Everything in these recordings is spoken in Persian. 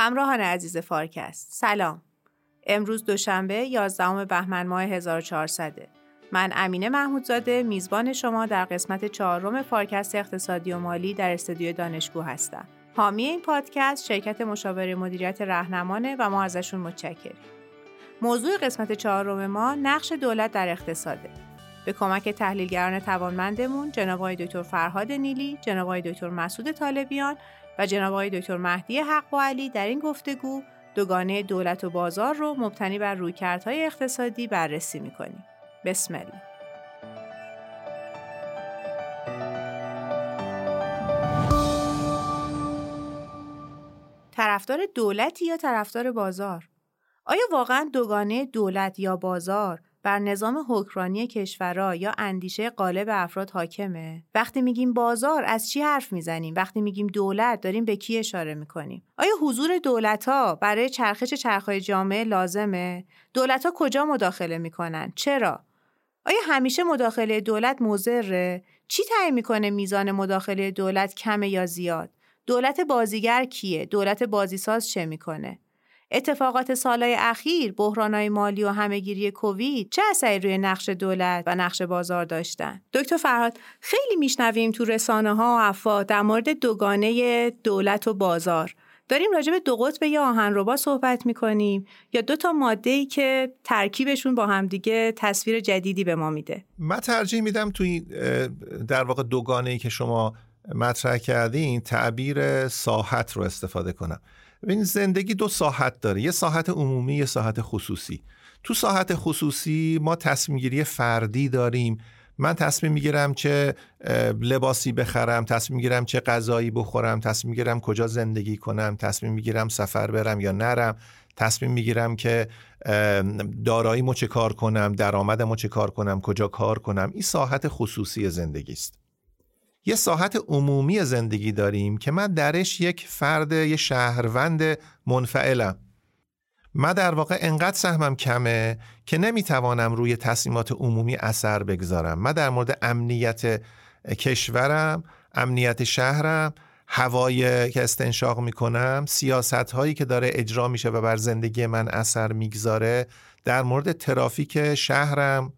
همراهان عزیز فارکست. سلام. امروز دوشنبه 11 بهمن ماه 1400 من امینه محمودزاده میزبان شما در قسمت چهارم فارکست اقتصادی و مالی در استودیو دانشگو هستم. حامی این پادکست شرکت مشاوره مدیریت رهنمانه و ما ازشون متشکریم موضوع قسمت چهارم ما نقش دولت در اقتصاده. به کمک تحلیلگران توانمندمون جناب آقای دکتر فرهاد نیلی، جناب آقای دکتر مسعود طالبیان و جناب آقای دکتر مهدی حق و علی در این گفتگو دوگانه دولت و بازار رو مبتنی بر رویکردهای اقتصادی بررسی می‌کنیم. بسم الله. طرفدار دولتی یا طرفدار بازار؟ آیا واقعا دوگانه دولت یا بازار بر نظام حکمرانی کشورها یا اندیشه غالب افراد حاکمه؟ وقتی میگیم بازار از چی حرف می‌زنیم؟ وقتی میگیم دولت داریم به کی اشاره می‌کنیم؟ آیا حضور دولت ها برای چرخش چرخهای جامعه لازمه؟ دولت ها کجا مداخله می‌کنن؟ چرا؟ آیا همیشه مداخله دولت مضره؟ چی تعیین می‌کنه میزان مداخله دولت کمه یا زیاد؟ دولت بازیگر کیه؟ دولت بازیساز چه می‌کنه؟ اتفاقات سالهای اخیر بحرانهای مالی و همهگیری کووید چه اثری روی نقش دولت و نقش بازار داشتن؟ دکتر فرهاد خیلی میشنویم تو رسانه ها و افواه در مورد دوگانه دولت و بازار. داریم راجع به دو قطب یا آهنربا صحبت می‌کنیم یا دو تا ماده ای که ترکیبشون با همدیگه تصویر جدیدی به ما میده؟ من ترجیح میدم توی در واقع دوگانه ای که شما مطرح کردین تعبیر ساحت رو استفاده کنم. ببین زندگی دو ساحت داره. یه ساحت عمومی یه ساحت خصوصی. تو ساحت خصوصی ما تصمیم گیری فردی داریم. من تصمیم می‌گیرم چه لباسی بخرم تصمیم می‌گیرم چه غذایی بخورم تصمیم می‌گیرم کجا زندگی کنم تصمیم می‌گیرم سفر برم یا نرم تصمیم می‌گیرم که دارایی چه کار کنم درآمدمو چه کار کنم کجا کار کنم. این ساحت خصوصی زندگی است. یه ساحت عمومی زندگی داریم که من درش یک فرد یه شهروند منفعلم. من در واقع انقدر سهمم کمه که نمی‌توانم روی تصمیمات عمومی اثر بگذارم. من در مورد امنیت کشورم امنیت شهرم هوایی که استنشاق می‌کنم سیاست هایی که داره اجرا میشه و بر زندگی من اثر می‌گذاره در مورد ترافیک شهرم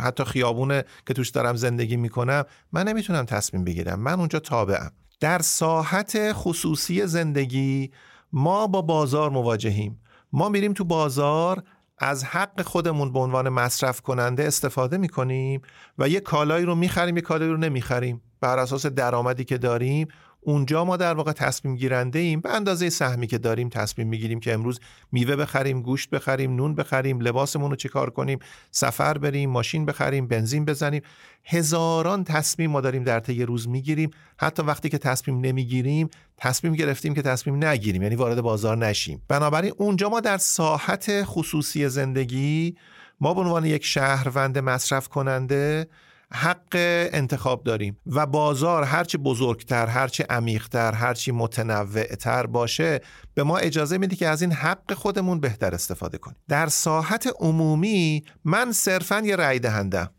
حتی خیابونه که توش دارم زندگی می‌کنم من نمی‌تونم تصمیم بگیرم. من اونجا تابعم. در ساحت خصوصی زندگی ما با بازار مواجهیم. ما میریم تو بازار از حق خودمون به عنوان مصرف کننده استفاده می‌کنیم و یه کالایی رو می‌خریم یه کالایی رو نمی‌خریم. بر اساس درآمدی که داریم اونجا ما در واقع تصمیم گیرنده ایم به اندازه سهمی که داریم تصمیم می‌گیریم که امروز میوه بخریم گوشت بخریم نون بخریم لباسمون رو چیکار کنیم سفر بریم ماشین بخریم بنزین بزنیم. هزاران تصمیم ما داریم در طی روز می‌گیریم. حتی وقتی که تصمیم نمی‌گیریم تصمیم گرفتیم که تصمیم نگیریم یعنی وارد بازار نشیم. بنابراین اونجا ما در ساحت خصوصی زندگی ما به عنوان یک شهروند مصرف کننده حق انتخاب داریم و بازار هرچی بزرگتر هرچی عمیقتر هرچی متنوعتر باشه به ما اجازه میده که از این حق خودمون بهتر استفاده کنیم. در ساحت عمومی من صرفا یه رأی دهندم.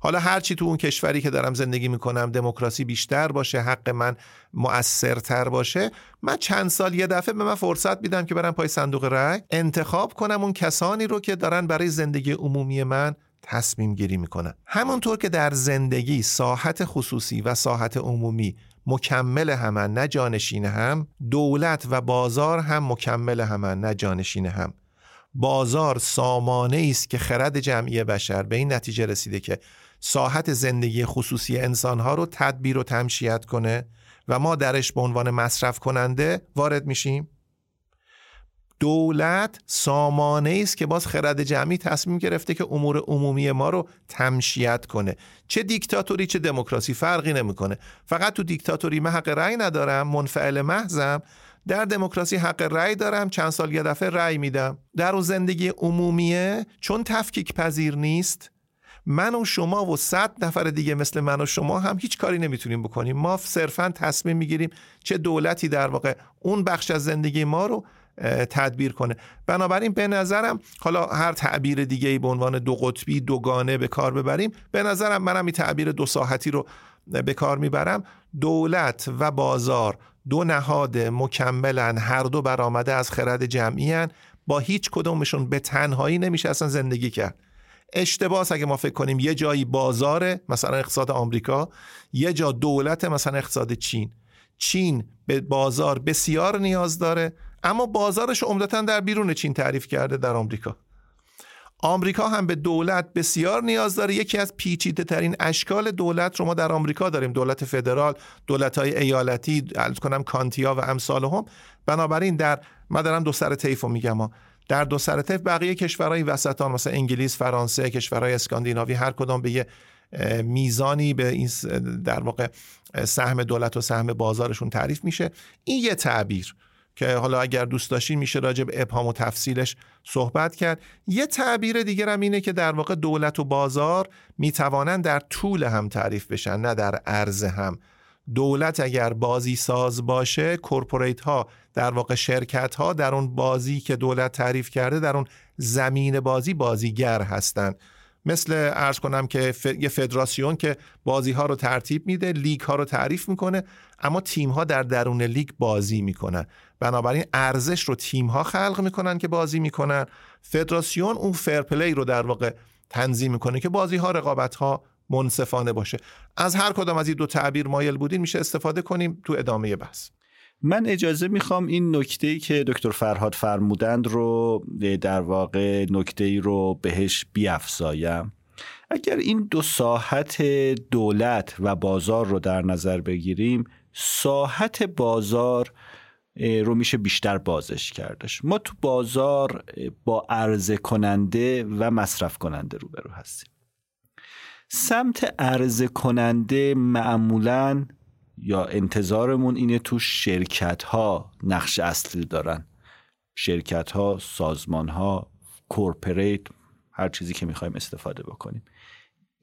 حالا هرچی تو اون کشوری که دارم زندگی می‌کنم دموکراسی بیشتر باشه حق من مؤثرتر باشه من چند سال یه دفعه به من فرصت میدم که برم پای صندوق رأی انتخاب کنم اون کسانی رو که دارن برای زندگی عمومی من تصمیم گیری می‌کنن همونطور که در زندگی ساحت خصوصی و ساحت عمومی مکمل همن نه جانشین هم دولت و بازار هم مکمل همن نه جانشین هم. بازار سامانه است که خرد جمعی بشر به این نتیجه رسیده که ساحت زندگی خصوصی انسانها رو تدبیر و تمشیت کنه و ما درش به عنوان مصرف کننده وارد میشیم. دولت سامانه است که باز خرد جمعی تصمیم گرفته که امور عمومی ما رو تمشیت کنه. چه دیکتاتوری چه دموکراسی فرقی نمی‌کنه. فقط تو دیکتاتوری من حق رأی ندارم منفعل محضم. در دموکراسی حق رأی دارم چند سال یه دفعه رأی میدم. در اون زندگی عمومیه چون تفکیک پذیر نیست. من و شما و صد نفر دیگه مثل من و شما هم هیچ کاری نمی‌تونیم بکنیم. ما صرفا تصمیم می‌گیریم چه دولتی در واقع اون بخش از زندگی ما رو تدبیر کنه. بنابراین به نظرم حالا هر تعبیر دیگه ای به عنوان دو قطبی دوگانه به کار ببریم به نظرم منم این تعبیر دو ساحتی رو به کار می‌برم. دولت و بازار دو نهاد مکملن هر دو برآمده از خرد جمعی هن. با هیچ کدومشون به تنهایی نمیشه اصلا زندگی کرد. اشتباه اگه ما فکر کنیم یه جایی بازاره مثلا اقتصاد آمریکا یه جا دولت مثلا اقتصاد چین. چین به بازار بسیار نیاز داره. اما بازارش عمدتا در بیرون چین تعریف کرده در آمریکا. آمریکا هم به دولت بسیار نیاز داره. یکی از پیچیده ترین اشکال دولت رو ما در آمریکا داریم. دولت فدرال دولت های ایالتی عرض کنم کانتیا و امثال هم. بنابراین در ما دارم دو سر طیف میگم ها. در دو سر طیف بقیه کشورهای وسطان مثل انگلیس فرانسه کشورهای اسکاندیناوی هر کدام به یه میزانی به این در واقع سهم دولت و سهم بازارشون تعریف میشه. این یه تعبیر. که حالا اگر دوست داشتین میشه راجع به ابهام و تفصیلش صحبت کرد. یه تعبیر دیگر هم اینه که در واقع دولت و بازار می‌توانند در طول هم تعریف بشن نه در عرض هم. دولت اگر بازی ساز باشه کورپوریت ها در واقع شرکت ها در اون بازی که دولت تعریف کرده در اون زمین بازی بازیگر هستند مثل عرض کنم که یه فدراسیون که بازی ها رو ترتیب میده لیگ ها رو تعریف می‌کنه اما تیم ها در درون لیگ بازی می‌کنن. بنابراین ارزش رو تیم ها خلق می‌کنن که بازی می‌کنن. فدراسیون اون fair play رو در واقع تنظیم می‌کنه که بازی ها رقابت ها منصفانه باشه. از هر کدام از این دو تعبیر مایل بودین میشه استفاده کنیم تو ادامه بحث. من اجازه می‌خوام این نکته ای که دکتر فرهاد فرمودند رو در واقع نکته ای رو بهش بیافزایم. اگر این دو ساحت دولت و بازار رو در نظر بگیریم ساحت بازار رو میشه بیشتر بازش کردش. ما تو بازار با عرضه کننده و مصرف کننده روبرو هستیم. سمت عرضه کننده معمولا یا انتظارمون اینه تو شرکت ها نقش اصلی دارن. شرکت ها سازمان ها corporate هر چیزی که می‌خوایم استفاده بکنیم.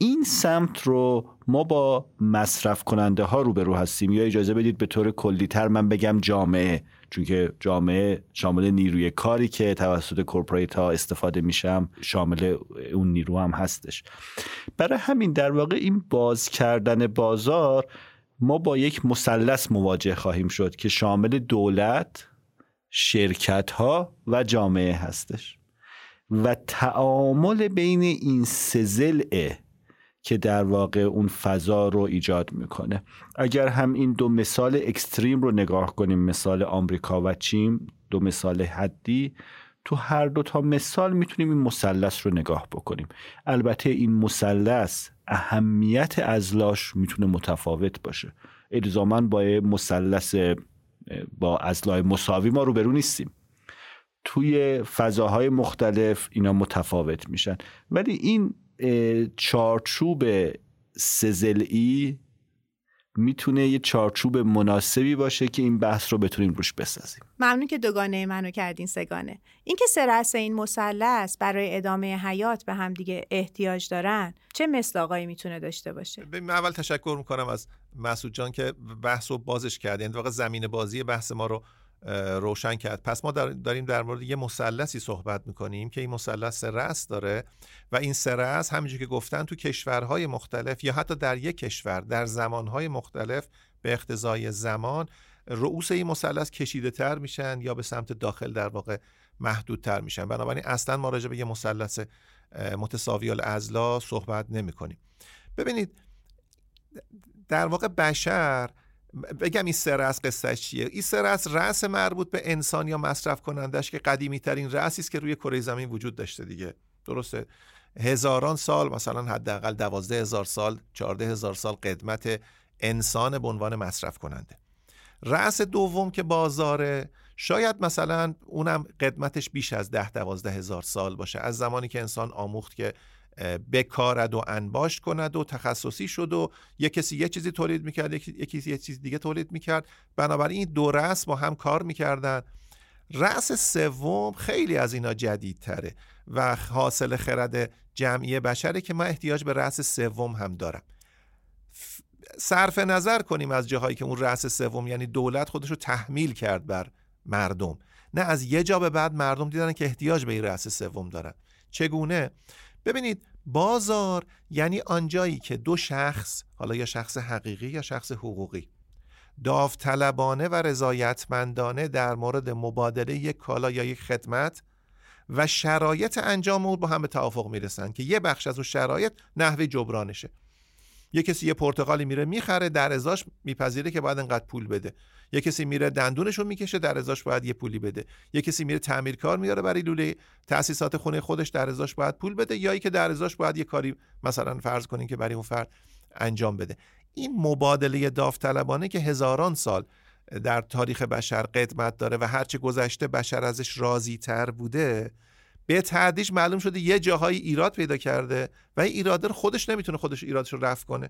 این سمت رو ما با مصرف کننده ها روبرو هستیم. یا اجازه بدید به طور کلیتر من بگم جامعه. چون که جامعه شامل نیروی کاری که توسط corporate ها استفاده میشه شامل اون نیرو هم هستش. برای همین در واقع این باز کردن بازار ما با یک مثلث مواجه خواهیم شد که شامل دولت شرکت ها و جامعه هستش. و تعامل بین این سه که در واقع اون فضا رو ایجاد می‌کنه. اگر هم این دو مثال اکستریم رو نگاه کنیم مثال آمریکا و چین دو مثال حدی تو هر دو تا مثال می‌تونیم این مثلث رو نگاه بکنیم. البته این مثلث اهمیت ازلاش می‌تونه متفاوت باشه. الزاما با مثلث با ازلای مساوی ما روبرو نیستیم. توی فضاهای مختلف اینا متفاوت میشن. ولی این چارچوب سزلی می‌تونه یه چارچوب مناسبی باشه که این بحث رو بتونیم روش بسازیم. ممنون که دوگانه منو کردین سگانه. اینکه سه این مثلث برای ادامه حیات به هم دیگه احتیاج دارن چه مصداقایی می‌تونه داشته باشه؟ من اول تشکر می‌کنم از مسعود جان که بحث رو بازش کرد. یعنی واقع زمین بازی بحث ما رو روشن کرد. پس ما داریم در مورد یه مثلثی صحبت می‌کنیم که این مثلث رأس داره و این سه رأس همینجور که گفتن تو کشورهای مختلف یا حتی در یک کشور در زمانهای مختلف به اقتضای زمان رؤوس این مثلث کشیده تر میشن یا به سمت داخل در واقع محدودتر میشن. بنابراین اصلا ما راجع به یه مثلث متساوی الازلا صحبت نمی کنیم ببینید در واقع بشر بگم این سه رأس قصهش چیه؟ این سه رأس رأس مربوط به انسان یا مصرف کنندش که قدیمی ترین رأسی است که روی کره زمین وجود داشته دیگه. درسته؟ هزاران سال مثلا حداقل دوازده هزار سال چارده هزار سال قدمت انسان به عنوان مصرف کننده. رأس دوم که بازاره شاید مثلا اونم قدمتش بیش از ده دوازده هزار سال باشه. از زمانی که انسان آموخت که بکارد و انباشت کند و تخصصی شد و یک کسی یه چیزی تولید می‌کرد یکی یه چیز دیگه تولید می‌کرد. بنابراین این دو رأس با هم کار می‌کردن. رأس سوم خیلی از اینا جدیدتره و حاصل خرد جمعی بشره که من احتیاج به رأس سوم هم دارم. صرف نظر کنیم از جاهایی که اون رأس سوم یعنی دولت خودش رو تحمیل کرد بر مردم. نه از یه جا به بعد مردم دیدن که احتیاج به این رأس سوم دارن. چگونه؟ ببینید بازار یعنی آنجایی که دو شخص حالا یا شخص حقیقی یا شخص حقوقی داوطلبانه و رضایتمندانه در مورد مبادله یک کالا یا یک خدمت و شرایط انجام او با هم به توافق می‌رسن که یه بخش از اون شرایط نحوه جبرانشه. یه کسی یه پرتقالی میره می‌خره در ازاش میپذیره که باید انقدر پول بده. یه کسی میره دندونشو می‌کشه در ازاش باید یه پولی بده. یه کسی میره تعمیرکار میاره برای لوله تاسیسات خونه خودش در ازاش باید پول بده. یا که در ازاش باید یه کاری مثلا فرض کنین که برای اون فرد انجام بده. این مبادله داوطلبانه که هزاران سال در تاریخ بشر قدمت داره و هرچه گذشته بشر ازش راضی تر بوده به تعدیش معلوم شده یه جاهایی ایراد پیدا کرده و این ایراده رو خودش نمی‌تونه خودش ایرادش رو رفع کنه.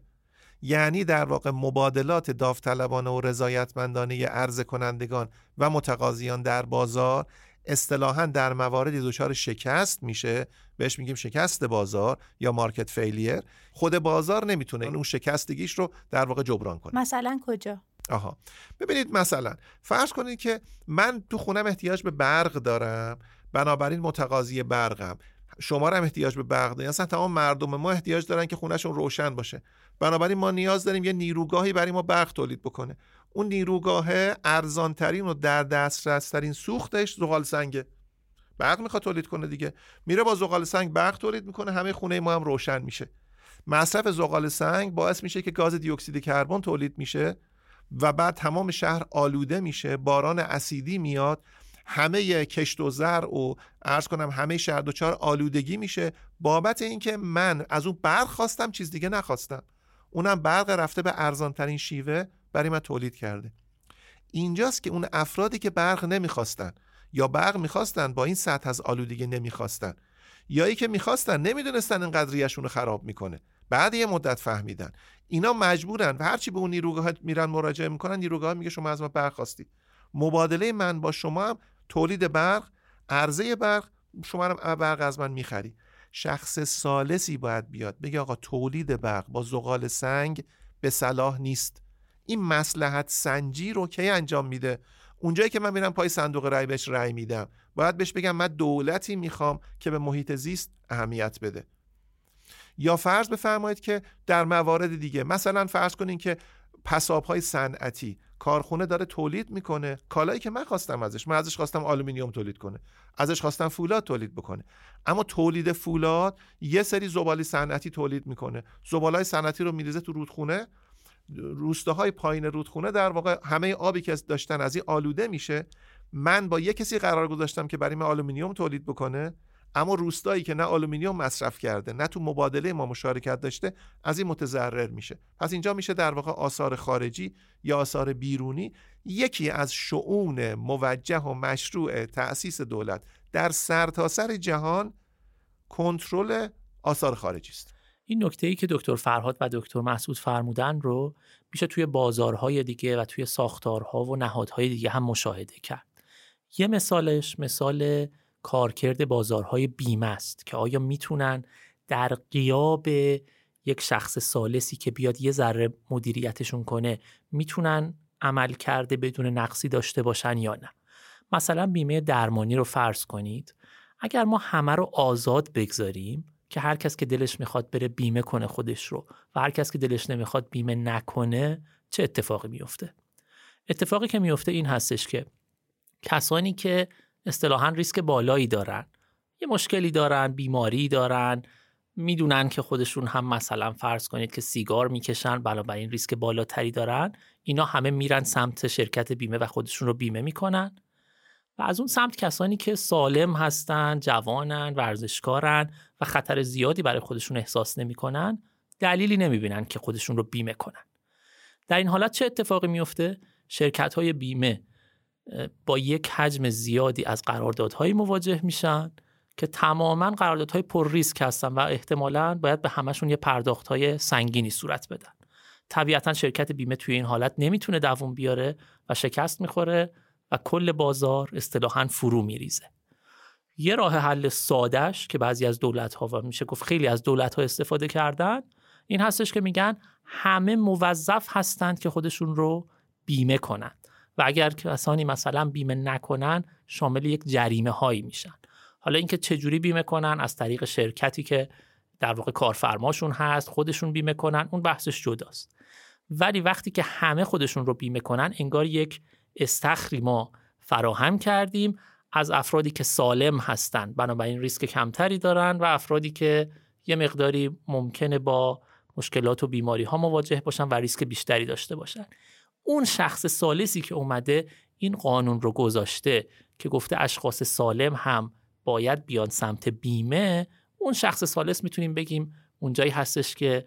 یعنی در واقع مبادلات داوطلبانه و رضایتمندانه عرض کنندگان و متقاضیان در بازار اصطلاحا در مواردی دچار شکست میشه. بهش میگیم شکست بازار یا مارکت فیلیر. خود بازار نمی‌تونه اون شکستگیش رو در واقع جبران کنه. مثلا کجا؟ آها. ببینید مثلا فرض کنید که من تو خونم احتیاج به برق دارم بنابراین متقاضی برقم. شما هم احتیاج به برق دارین اصلا تمام مردم ما احتیاج دارن که خونهشون روشن باشه. بنابراین ما نیاز داریم یه نیروگاهی برای ما برق تولید بکنه. اون نیروگاه ارزانترین و در دسترس ترین سوختش زغال سنگه. برق می‌خواد تولید کنه دیگه. میره با زغال سنگ برق تولید می‌کنه. همه خونه ما هم روشن میشه. مصرف زغال سنگ باعث میشه که گاز دی اکسید کربن تولید میشه و بعد تمام شهر آلوده میشه. باران اسیدی میاد. همه کشت و زر و ارز کنم همه شهر دوچار آلودگی میشه. بابت اینکه من از اون برق خواستم چیز دیگه نخواستم. اونم برق رفته به ارزانترین شیوه برای من تولید کرده. اینجاست که اون افرادی که برق نمی‌خواستن یا برق می‌خواستن با این سطح از آلودگی نمی‌خواستن یا ای که می‌خواستن نمی‌دونستن ریشون رو خراب می‌کنه. بعد یه مدت فهمیدن. اینا مجبورن و هرچی به اون نیروگاه میرن مراجعه می‌کنن نیروگاه میگه شما از ما برق خواستی مبادله من با شما هم تولید برق عرضه برق شما هم برق از من می‌خری. شخص سالسی باید بیاد بگه آقا تولید برق با زغال سنگ به صلاح نیست. این مسلحت سنجی رو کی انجام میده؟ اونجایی که من میرم پای صندوق رای بهش رای میدم. باید بهش بگم من دولتی می‌خوام که به محیط زیست اهمیت بده. یا فرض بفرمایید که در موارد دیگه مثلا فرض کنین که پساب های صنعتی کارخونه داره تولید می‌کنه. کالایی که من خواستم ازش من ازش خواستم آلومینیوم تولید کنه. ازش خواستم فولاد تولید بکنه. اما تولید فولاد یه سری زباله صنعتی تولید می‌کنه. زباله‌ی صنعتی رو میریزه تو رودخونه. روستاهای پایین رودخونه در واقع همه آبی که داشتن از این آلوده میشه. من با یه کسی قرار گذاشتم که برای من آلومینیوم تولید بکنه. اما روستایی که نه آلومینیوم مصرف کرده نه تو مبادله ما مشارکت داشته از این متضرر میشه. پس اینجا میشه در واقع آثار خارجی یا آثار بیرونی. یکی از شعون موجه و مشروع تأسیس دولت در سرتاسر سر جهان کنترل آثار خارجی است. این نکته ای که دکتر فرهاد و دکتر محسود فرمودن رو میشه توی بازارهای دیگه و توی ساختارها و نهادهای دیگه هم مشاهده کرد. یه مثالش مثال کارکرد بازارهای بیمه است که آیا می‌تونن در قیاب یک شخص سالسی که بیاد یه ذره مدیریتشون کنه می‌تونن عمل کرده بدون نقصی داشته باشن یا نه؟ مثلا بیمه درمانی رو فرض کنید اگر ما همه رو آزاد بگذاریم که هر کس که دلش می‌خواد بره بیمه کنه خودش رو و هر کس که دلش نمی‌خواد بیمه نکنه چه اتفاقی میفته اتفاقی که میفته این هستش که کسانی که اصطلاحا ریسک بالایی دارن. یه مشکلی دارن بیماری دارن. می‌دونن که خودشون هم مثلا فرض کنید که سیگار می‌کشن بنابراین ریسک بالاتری دارن. اینا همه میرن سمت شرکت بیمه و خودشون رو بیمه می‌کنن. و از اون سمت کسانی که سالم هستن جوانن ورزشکارن و خطر زیادی برای خودشون احساس نمی‌کنن دلیلی نمی‌بینن که خودشون رو بیمه کنن. در این حالت چه اتفاقی میفته شرکت های بیمه با یک حجم زیادی از قراردادهایی مواجه میشن که تماما قراردادهای پر ریسک هستن و احتمالا باید به همشون یه پرداختهای سنگینی صورت بدن. طبیعتا شرکت بیمه توی این حالت نمی‌تونه دووم بیاره و شکست می‌خوره و کل بازار اصطلاحا فرو میریزه. یه راه حل سادهش که بعضی از دولت ها و میشه گفت خیلی از دولت ها استفاده کردن این هستش که میگن همه موظف هستند که خودشون رو بیمه کنن. و اگر کسانی مثلا بیمه نکنن شامل یک جریمه هایی میشن. حالا اینکه چجوری بیمه کنن از طریق شرکتی که در واقع کارفرماشون هست خودشون بیمه کنن اون بحثش جداست. ولی وقتی که همه خودشون رو بیمه کنن انگار یک استخری ما فراهم کردیم از افرادی که سالم هستند بنابراین ریسک کمتری دارن و افرادی که یه مقداری ممکنه با مشکلات و بیماری ها مواجه باشن و ریسک بیشتری داشته باشن. اون شخص سالسی که اومده این قانون رو گذاشته که گفته اشخاص سالم هم باید بیان سمت بیمه اون شخص سالس می‌تونیم بگیم اونجایی هستش که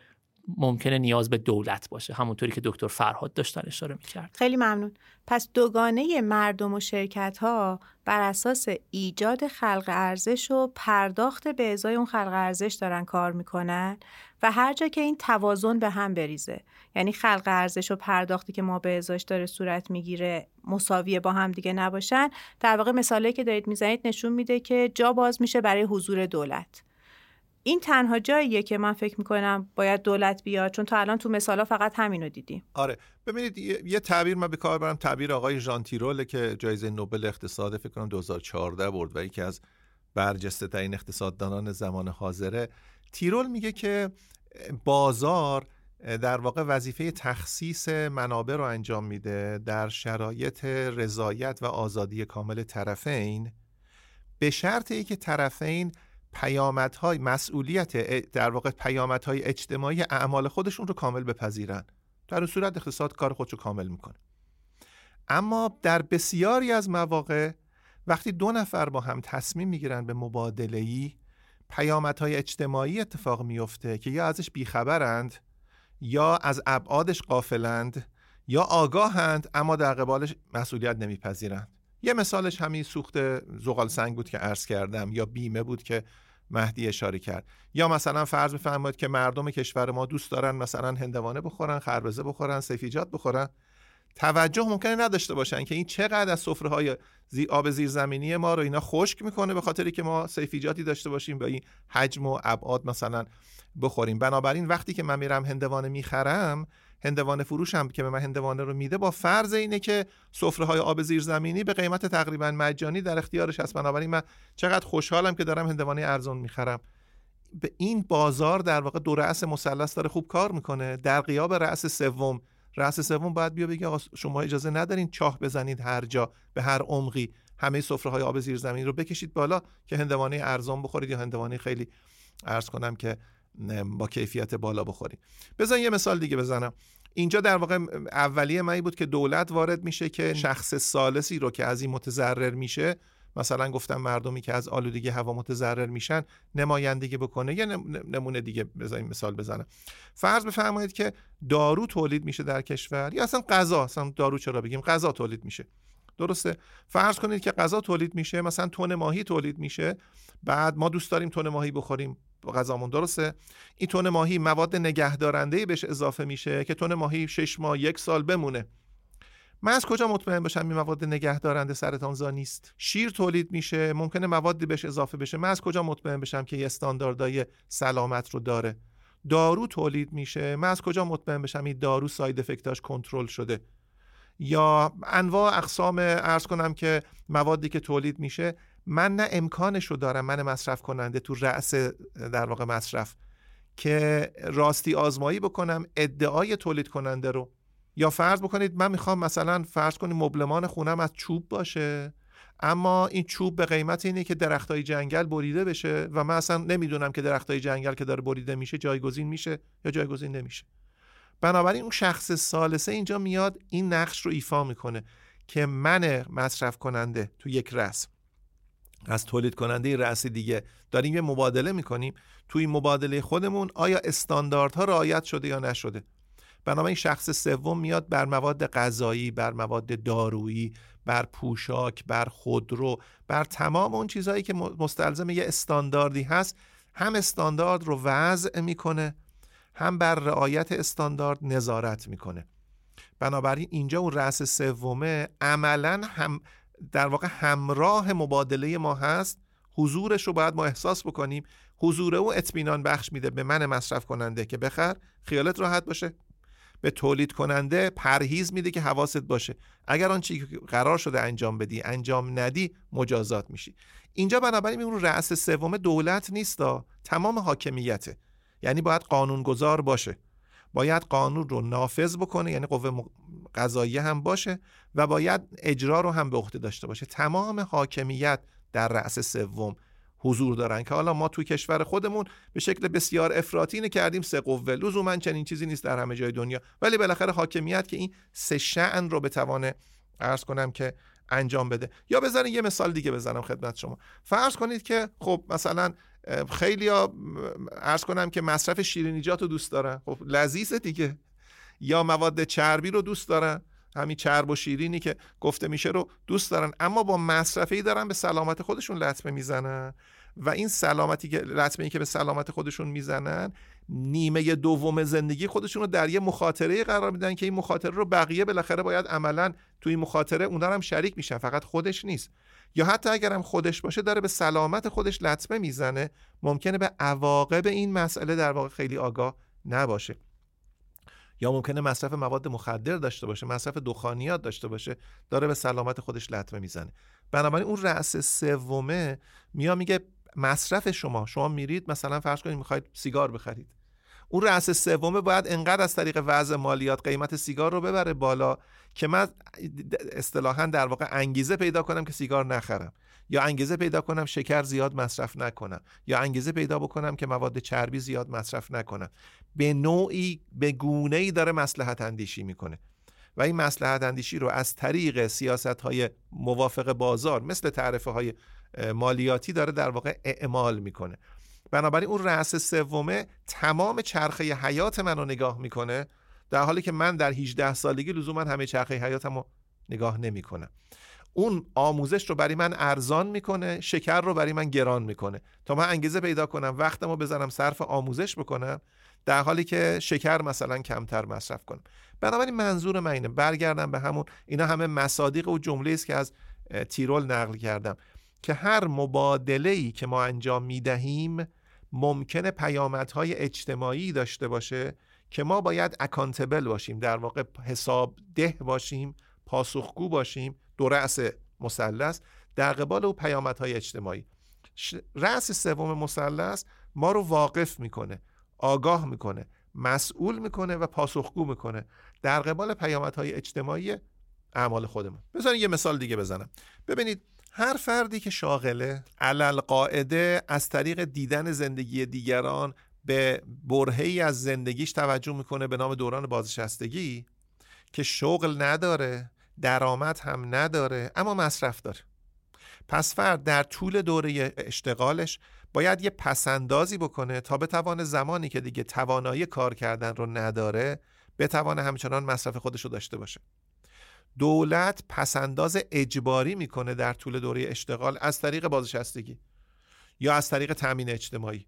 ممکنه نیاز به دولت باشه. همونطوری که دکتر فرهاد داشتن اشاره می‌کرد. خیلی ممنون. پس دوگانه مردم و شرکت ها بر اساس ایجاد خلق ارزش و پرداخت به ازای اون خلق ارزش دارن کار می‌کنن و هر جا که این توازن به هم بریزه. یعنی خلق ارزش و پرداختی که ما به ازاش داره صورت می‌گیره مساویه با هم دیگه نباشن. در واقع مثالی که دارید می‌زنید نشون میده که جا باز میشه برای حضور دولت. این تنها جاییه که من فکر می‌کنم باید دولت بیاد چون تا الان تو مثالا فقط همینو دیدیم. آره. ببینید یه تعبیر من به کار برم. تعبیر آقای ژان که جایزه نوبل اقتصاد فکر کنم 2014 برد و یکی از برجسته ترین اقتصاددانان زمان حاضره. تیرول میگه که بازار در واقع وظیفه تخصیص منابع رو انجام میده در شرایط رضایت و آزادی کامل طرفین. به شرط ای که طرفین پیامدهای مسئولیت در واقع پیامدهای اجتماعی اعمال خودشون رو کامل بپذیرن. در اون صورت اقتصاد کار خودش رو کامل می‌کنه. اما در بسیاری از مواقع وقتی دو نفر با هم تصمیم می‌گیرن به مبادله ای پیامدهای اجتماعی اتفاق میفته که یا ازش بیخبرند یا از ابعادش قافلند یا آگاهند اما در قبالش مسئولیت نمیپذیرند. یه مثالش همین سوخت زغال سنگ بود که عرض کردم یا بیمه بود که مهدی اشاره کرد. یا مثلا فرض بفرمایید که مردم کشور ما دوست دارن مثلا هندوانه بخورن خربزه بخورن سفیجات بخورن. توجه ممکنه نداشته باشن که این چقدر از سفره های زی آب زیرزمینی ما رو اینا خشک می‌کنه به خاطری که ما سیفیجاتی داشته باشیم با این حجم و ابعاد مثلا بخوریم. بنابراین وقتی که من میرم هندوانه می‌خرم هندوانه فروش هم که به من هندوانه رو میده با فرض اینه که سفره های آب زیرزمینی به قیمت تقریبا مجانی در اختیارش هست. بنابراین من چقدر خوشحالم که دارم هندوانه ارزون می‌خرم. به این بازار در واقع دو رأس مثلث داره خوب کار می‌کنه. در قیاب رأس سوم رأس سوم باید بیا بگه شما اجازه ندارین چاه بزنید هر جا به هر عمقی. همه سفره های آب زیرزمینی رو بکشید بالا که هندوانه ارزان بخورید یا هندوانه خیلی ارز کنم که با کیفیت بالا بخوریم بزن یه مثال دیگه بزنم. اینجا در واقع اولیه من بود که دولت وارد میشه که شخص سالسی رو که از این متضرر میشه مثلا گفتم مردمی که از آلودگی هوا متضرر میشن نمایندگی بکنه. یه نمونه دیگه بزنیم مثال بزنم. فرض بفرمایید که دارو تولید میشه در کشور یا اصلا غذا اصلا دارو چرا بگیم؟ غذا تولید میشه. درسته؟ فرض کنید که غذا تولید میشه مثلا تن ماهی تولید میشه. بعد ما دوست داریم تن ماهی بخوریم. غذامون درسته؟ این تن ماهی مواد نگهدارنده بهش اضافه میشه که تن ماهی شش ماه یک سال بمونه. من از کجا مطمئن باشم این مواد نگهدارنده سرطانزا نیست؟ شیر تولید میشه ممکنه موادی بهش اضافه بشه. من از کجا مطمئن بشم که یه استانداردهای سلامت رو داره؟ دارو تولید میشه. من از کجا مطمئن بشم این دارو ساید افکتاش کنترل شده؟ یا انواع اقسام ارز کنم که موادی که تولید میشه من نه امکانش رو دارم من مصرف کننده تو رأس در واقع مصرف که راستی آزمایی بکنم ادعای تولید کننده رو. یا فرض بکنید من می‌خوام مثلا فرض کنید مبلمان خونم از چوب باشه اما این چوب به قیمت اینه که درختای جنگل بریده بشه و من اصلا نمی‌دونم که درختای جنگل که داره بریده میشه جایگزین میشه یا جایگزین نمیشه. بنابراین اون شخص سالسه اینجا میاد این نقش رو ایفا می‌کنه که من مصرف کننده تو یک رسم. از تولید کننده رأس دیگه داریم یه مبادله می‌کنیم. تو این مبادله خودمون آیا استانداردها رعایت شده یا نشده؟ بنابراین شخص سوم میاد بر مواد غذایی بر مواد دارویی بر پوشاک بر خودرو بر تمام اون چیزهایی که مستلزم یه استانداردی هست. هم استاندارد رو وضع می‌کنه هم بر رعایت استاندارد نظارت می‌کنه. بنابراین اینجا اون رأس سومه عملا هم در واقع همراه مبادله ما هست. حضورش رو باید ما احساس بکنیم. حضور او اطمینان بخش میده به من مصرف کننده که بخر خیالت راحت باشه. به تولید کننده پرهیز میده که حواست باشه. اگر آن چی قرار شده انجام بدی انجام ندی مجازات میشی. اینجا بنابراین اون رأس سوم دولت نیست تمام حاکمیته یعنی باید قانونگذار باشه. باید قانون رو نافذ بکنه یعنی قوه قضاییه هم باشه و باید اجرا رو هم به عهده داشته باشه. تمام حاکمیت در رأس سوم حضور دارن که حالا ما تو کشور خودمون به شکل بسیار افراطی کردیم سه قوه. لزوما چنین چیزی نیست در همه جای دنیا. ولی بالاخره حاکمیت که این سه شأن رو بتوانه عرض کنم که انجام بده. یا بزنید یه مثال دیگه بزنم خدمت شما. فرض کنید که خب مثلا خیلی ها ارز کنم که مصرف شیرینیجات رو دوست دارن. خب لذیذه دیگه. یا مواد چربی رو دوست دارن. همین چرب و شیرینی که گفته میشه رو دوست دارن. اما با مصرفی دارن به سلامت خودشون لطمه می‌زنن. و این سلامتی که لطمه ای که به سلامت خودشون می‌زنن نیمه دوم زندگی خودشون رو در یه مخاطره قرار میدن که این مخاطره رو بقیه بالاخره باید عملا توی این مخاطره اونا هم شریک میشن. فقط خودش نیست. یا حتی اگرم خودش باشه داره به سلامت خودش لطمه می‌زنه ممکنه به عواقب این مسئله در واقع خیلی آگاه نباشه. یا ممکنه مصرف مواد مخدر داشته باشه مصرف دخانیات داشته باشه داره به سلامت خودش لطمه می‌زنه. بنابراین اون رأس سومه میا میگه مصرف شما شما میرید مثلا فرض کنید می‌خواید سیگار بخرید. اون رأس سومه باید انقدر از طریق وضع مالیات قیمت سیگار رو ببره بالا که من اصطلاحا در واقع انگیزه پیدا کنم که سیگار نخرم. یا انگیزه پیدا کنم شکر زیاد مصرف نکنم یا انگیزه پیدا بکنم که مواد چربی زیاد مصرف نکنم. به نوعی به گونه ای داره مسلحت اندیشی می‌کنه. و این مسلحت اندیشی رو از طریق سیاست های موافق بازار مثل تعرفه های مالیاتی داره در واقع اعمال می‌کنه. بنابراین اون رأس سومه تمام چرخه حیات من رو نگاه می‌کنه در حالی که من در 18 سالگی لزوما همه چرخه حیاتم رو نگاه نمی‌کنم. اون آموزش رو برای من ارزان می‌کنه شکر رو برای من گران می‌کنه. تا من انگیزه پیدا کنم وقتم رو بذارم صرف آموزش بکنم در حالی که شکر مثلا کمتر مصرف کنم. بنابراین منظور من اینه برگردم به همون اینا همه مصادیق و جمله است که از تیرول نقل کردم. که هر مبادله ای که ما انجام می‌دهیم ممکنه پیامدهای اجتماعی داشته باشه که ما باید اکانتبل باشیم در واقع حساب ده باشیم پاسخگو باشیم دو رأس مثلث در قبال او پیامدهای اجتماعی. رأس سوم مثلث ما رو واقف می‌کنه آگاه می‌کنه مسئول می‌کنه و پاسخگو می‌کنه در قبال پیامدهای اجتماعی اعمال خودمون. بذارین یه مثال دیگه بزنم. ببینید هر فردی که شاغله علل قاعده از طریق دیدن زندگی دیگران به برهی از زندگیش توجه می‌کنه به نام دوران بازنشستگی که شغل نداره درآمد هم نداره اما مصرف داره. پس فرد در طول دوره اشتغالش باید یه پسندازی بکنه تا بتوانه زمانی که دیگه توانایی کار کردن رو نداره بتوانه همچنان مصرف خودش رو داشته باشه. دولت پسنداز اجباری می‌کنه در طول دوره اشتغال از طریق بازنشستگی یا از طریق تامین اجتماعی.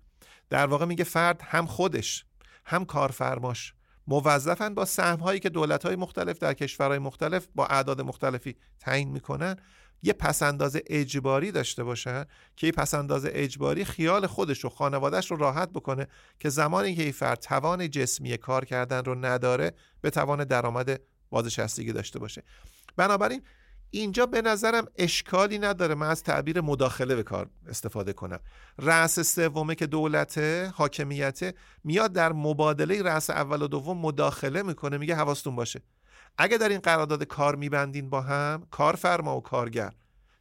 در واقع میگه فرد هم خودش هم کارفرماش موظفن با سهم هایی که دولت های مختلف در کشورهای مختلف با اعداد مختلفی تعیین می‌کنن یه پسنداز اجباری داشته باشن که این پسنداز اجباری خیال خودش و خانوادهش رو راحت بکنه که زمانی که این فرد توان جسمی کار کردن رو نداره به توان درآمد بازنشستگی داشته باشه. بنابراین اینجا به نظرم اشکالی نداره. من از تعبیر مداخله به کار استفاده کنم. رأس سومه که دولت حاکمیت میاد در مبادله رأس اول و دوم مداخله می‌کنه میگه حواستون باشه. اگه در این قرارداد کار میبندین با هم کارفرما و کارگر.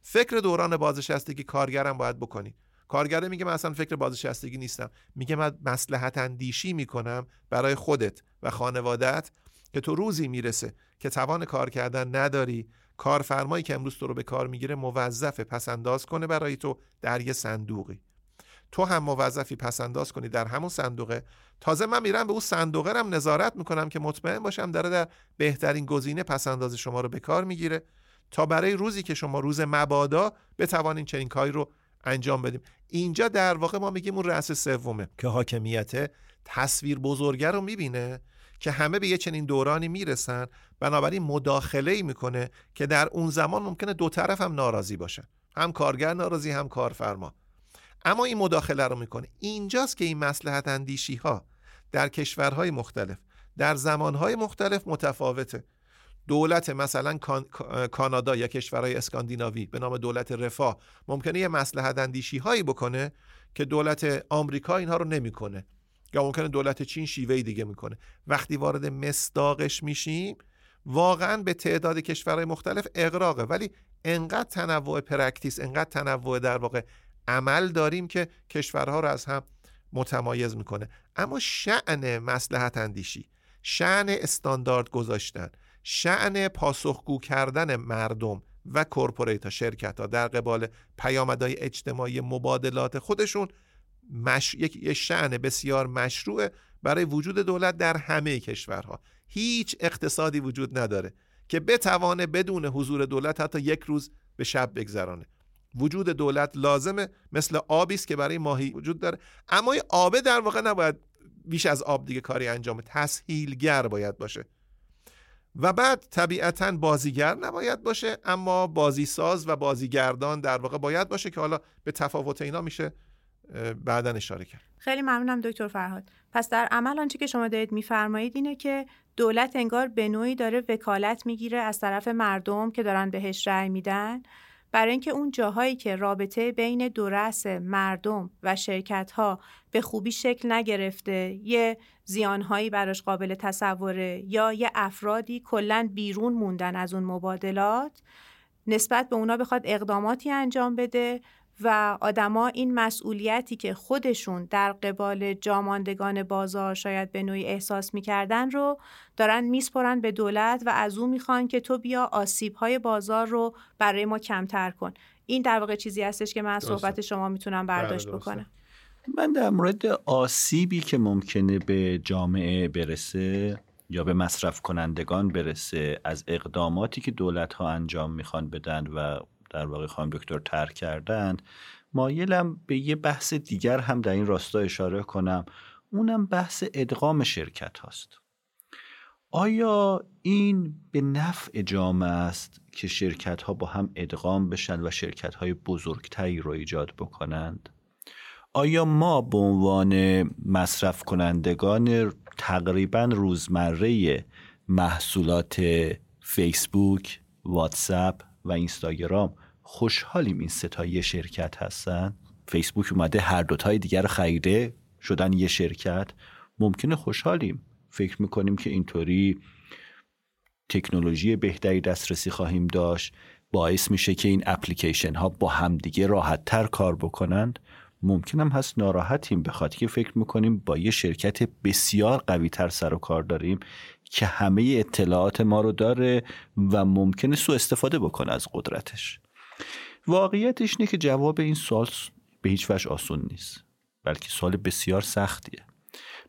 فکر دوران بازنشستگی کارگرم باید بکنی. کارگره میگه من اصلا فکر بازنشستگی نیستم. میگه من مسلحت اندیشی می‌کنم برای خودت و خانوادت که تو روزی می‌رسه که توان کار کردن نداری کارفرمایی که امروز تو رو به کار می‌گیره موظف پسنداز کنه برای تو در یه صندوقی. تو هم موظفی پسنداز کنی در همون صندوقه. تازه من میرم به اون صندوقه هم نظارت می‌کنم که مطمئن باشم داره در بهترین گزینه پسنداز شما رو به کار می‌گیره. تا برای روزی که شما روز مبادا بتوانین چنین کاری رو انجام بدیم. اینجا در واقع ما میگیم اون رأس سومه. که حاکمیت تصویر بزرگه رو می‌بینه. که همه به یه چنین دورانی می‌رسن بنابراین مداخله ای می‌کنه که در اون زمان ممکنه دو طرف هم ناراضی باشن. هم کارگر ناراضی هم کارفرما. اما این مداخله رو می‌کنه. اینجاست که این مسلحت اندیشی ها در کشورهای مختلف در زمانهای مختلف متفاوته. دولت مثلا کانادا یا کشورهای اسکاندیناوی به نام دولت رفاه ممکنه یه مسلحت اندیشی هایی بکنه که دولت آمریکا اینها رو نمی‌کنه. یا ممکنه دولت چین شیوه‌ی دیگه می‌کنه. وقتی وارد مصداقش میشیم واقعا به تعداد کشورهای مختلف اغراقه ولی انقدر تنوع practice انقدر تنوع در واقع عمل داریم که کشورها رو از هم متمایز می‌کنه. اما شأن مصلحت اندیشی شأن استاندارد گذاشتن شأن پاسخگو کردن مردم و corporate ها شرکت ها در قبال پیامدهای اجتماعی مبادلات خودشون مش... یک شعن بسیار مشروع برای وجود دولت در همه کشورها. هیچ اقتصادی وجود نداره که بتوانه بدون حضور دولت حتی یک روز به شب بگذرانه. وجود دولت لازمه مثل آبی است که برای ماهی وجود داره. اما آبه در واقع نباید بیش از آب دیگه کاری انجام تسهیلگر باید باشه. و بعد طبیعتا بازیگر نباید باشه اما بازیساز و بازیگردان در واقع باید باشه که حالا به تفاوت اینا میشه بعدا اشاره کرد. خیلی ممنونم دکتر فرهاد. پس در عمل آنچه که شما دارید میفرمایید اینه که دولت انگار به نوعی داره وکالت می‌گیره از طرف مردم که دارن بهش رأی میدن. برای اینکه اون جاهایی که رابطه بین دو رأس مردم و شرکت ها به خوبی شکل نگرفته یه زیانهایی براش قابل تصوره یا یه افرادی کلا بیرون موندن از اون مبادلات نسبت به اونا بخواد اقداماتی انجام بده و آدما این مسئولیتی که خودشون در قبال جاماندگان بازار شاید به نوعی احساس می‌کردن رو دارن میسپرن به دولت و از او می‌خوان که تو بیا آسیب های بازار رو برای ما کمتر کن. این در واقع چیزی هستش که من از صحبت شما می‌تونم برداشت بله، بکنم. من در مورد آسیبی که ممکنه به جامعه برسه یا به مصرف کنندگان برسه از اقداماتی که دولت ها انجام می‌خوان بدن و در واقع خانم دکتر تر کردند مایلم به یه بحث دیگر هم در این راستا اشاره کنم. اونم بحث ادغام شرکت هاست. آیا این به نفع جامعه است که شرکت ها با هم ادغام بشن و شرکت های بزرگتری رو ایجاد بکنند؟ آیا ما به عنوان مصرف کنندگان تقریبا روزمره محصولات فیسبوک، واتساپ و اینستاگرام خوشحالیم این ستایی شرکت هستن. فیسبوک اومده هر دوتای دیگر رو خریده شدن یه شرکت. ممکنه خوشحالیم. فکر می‌کنیم که اینطوری تکنولوژی بهتری دسترسی خواهیم داشت. باعث میشه که این اپلیکیشن ها با همدیگه راحت تر کار بکنند ممکن هم هست ناراحتیم به خاطر که فکر می‌کنیم با یه شرکت بسیار قوی تر سر و کار داریم که همه اطلاعات ما رو داره و ممکنه سوء استفاده بکنه از قدرتش. واقعیتش اینه که جواب این سوال به هیچ وجه آسون نیست بلکه سوال بسیار سختیه.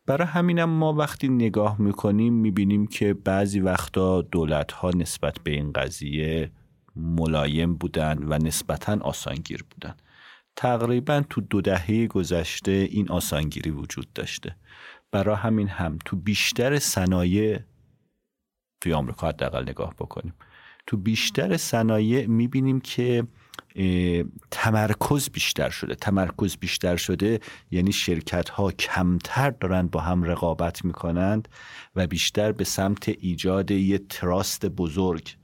برای همینم ما وقتی نگاه می‌کنیم می‌بینیم که بعضی وقتا دولت ها نسبت به این قضیه ملایم بودن و نسبتا آسانگیر بودن. تقریبا تو دو دهه گذشته این آسانگیری وجود داشته. برای همین هم تو بیشتر صنایع توی آمریکا حداقل نگاه بکنیم. تو بیشتر صنایع می‌بینیم که تمرکز بیشتر شده. تمرکز بیشتر شده یعنی شرکت ها کمتر دارن با هم رقابت می‌کنند و بیشتر به سمت ایجاد یه تراست بزرگ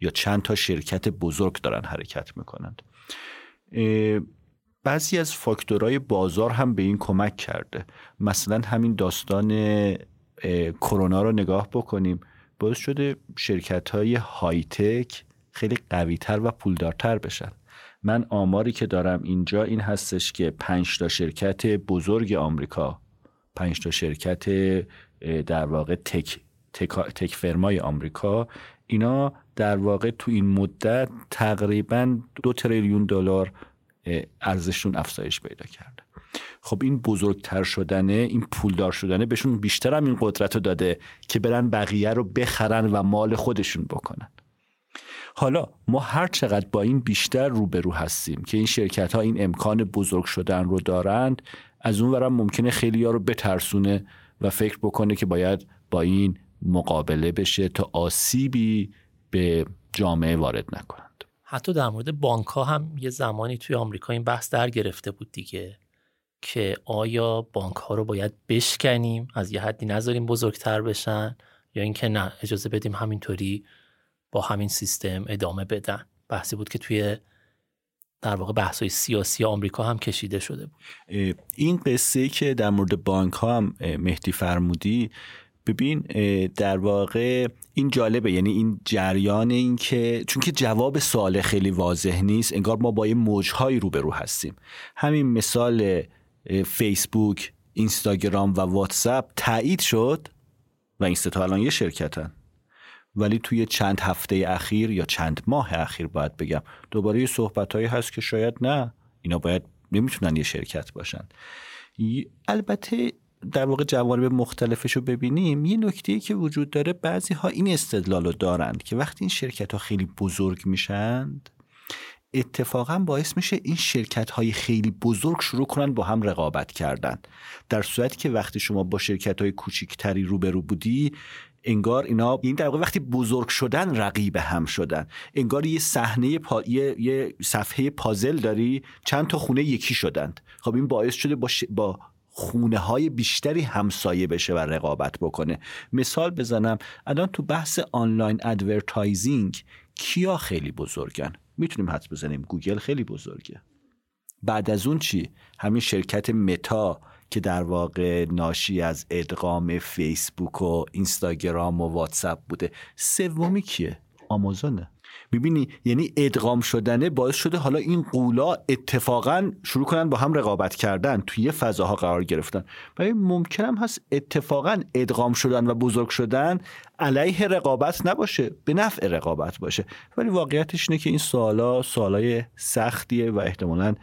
یا چند تا شرکت بزرگ دارن حرکت می‌کنند. بعضی از فاکتورهای بازار هم به این کمک کرده. مثلا همین داستان کرونا رو نگاه بکنیم. باعث شده شرکت های های تک خیلی قویتر و پولدارتر بشن. من آماری که دارم اینجا این هستش که پنج تا شرکت بزرگ آمریکا پنج تا شرکت در واقع تک, تک, تک فرمای آمریکا اینا در واقع تو این مدت تقریبا دو تریلیون دلار ارزششون افزایش پیدا کرده. خب این بزرگتر شدنه این پولدار شدنه بهشون بیشتر هم این قدرت رو داده که برن بقیه رو بخرن و مال خودشون بکنن. حالا ما هر چقدر با این بیشتر روبرو هستیم که این شرکت ها این امکان بزرگ شدن رو دارند از اون ورم ممکنه خیلی ها رو بترسونه و فکر بکنه که باید با این مقابله بشه تا آسیبی به جامعه وارد نکنند. حتی در مورد بانک ها هم یه زمانی توی آمریکا این بحث در گرفته بود دیگه. که آیا بانک ها رو باید بشکنیم از یه حدی نذاریم بزرگتر بشن یا اینکه نه اجازه بدیم همینطوری با همین سیستم ادامه بدن؟ بحثی بود که توی در واقع بحث سیاسی آمریکا هم کشیده شده بود. این قصه که در مورد بانک ها هم مهدی فرمودی ببین در واقع این جالبه یعنی این جریان این که چون که جواب سوال خیلی واضح نیست انگار ما با یه موجهایی روبرو هستیم. همین مثال فیسبوک اینستاگرام و واتساپ تایید شد و این ستا الان یه شرکتن. ولی توی چند هفته اخیر یا چند ماه اخیر باید بگم دوباره یه صحبت هایی هست که شاید نه. اینا باید نمی‌تونن یه شرکت باشن. البته در واقع جوانب مختلفش رو ببینیم. یه نکته که وجود داره بعضی ها این استدلال رو دارند که وقتی این شرکت ها خیلی بزرگ میشند اتفاقا باعث میشه این شرکت های خیلی بزرگ شروع کنن با هم رقابت کردن. در صورتی که وقتی شما با شرکت های کوچیکتری روبرو بودی انگار اینا این در واقع وقتی بزرگ شدن رقیب هم شدن. انگار یه صحنه پا... یه... یه صفحه پازل داری چند تا خونه یکی شدند. خب این باعث شده با, با خونه های بیشتری همسایه بشه و رقابت بکنه. مثال بزنم الان تو بحث online advertising کیا خیلی بزرگن؟ می‌تونیم حدس بزنیم. گوگل خیلی بزرگه. بعد از اون چی؟ همین شرکت متا که در واقع ناشی از ادغام فیسبوک و اینستاگرام و واتساپ بوده. سومی کیه؟ آمازونه. می‌بینی؟ یعنی ادغام شدنه باعث شده حالا این قولا اتفاقا شروع کنن با هم رقابت کردن توی فضاها قرار گرفتن. ولی ممکنم هست اتفاقا ادغام شدن و بزرگ شدن علیه رقابت نباشه به نفع رقابت باشه. ولی واقعیتش اینه که این سوالا سوالای سختیه و احتمالا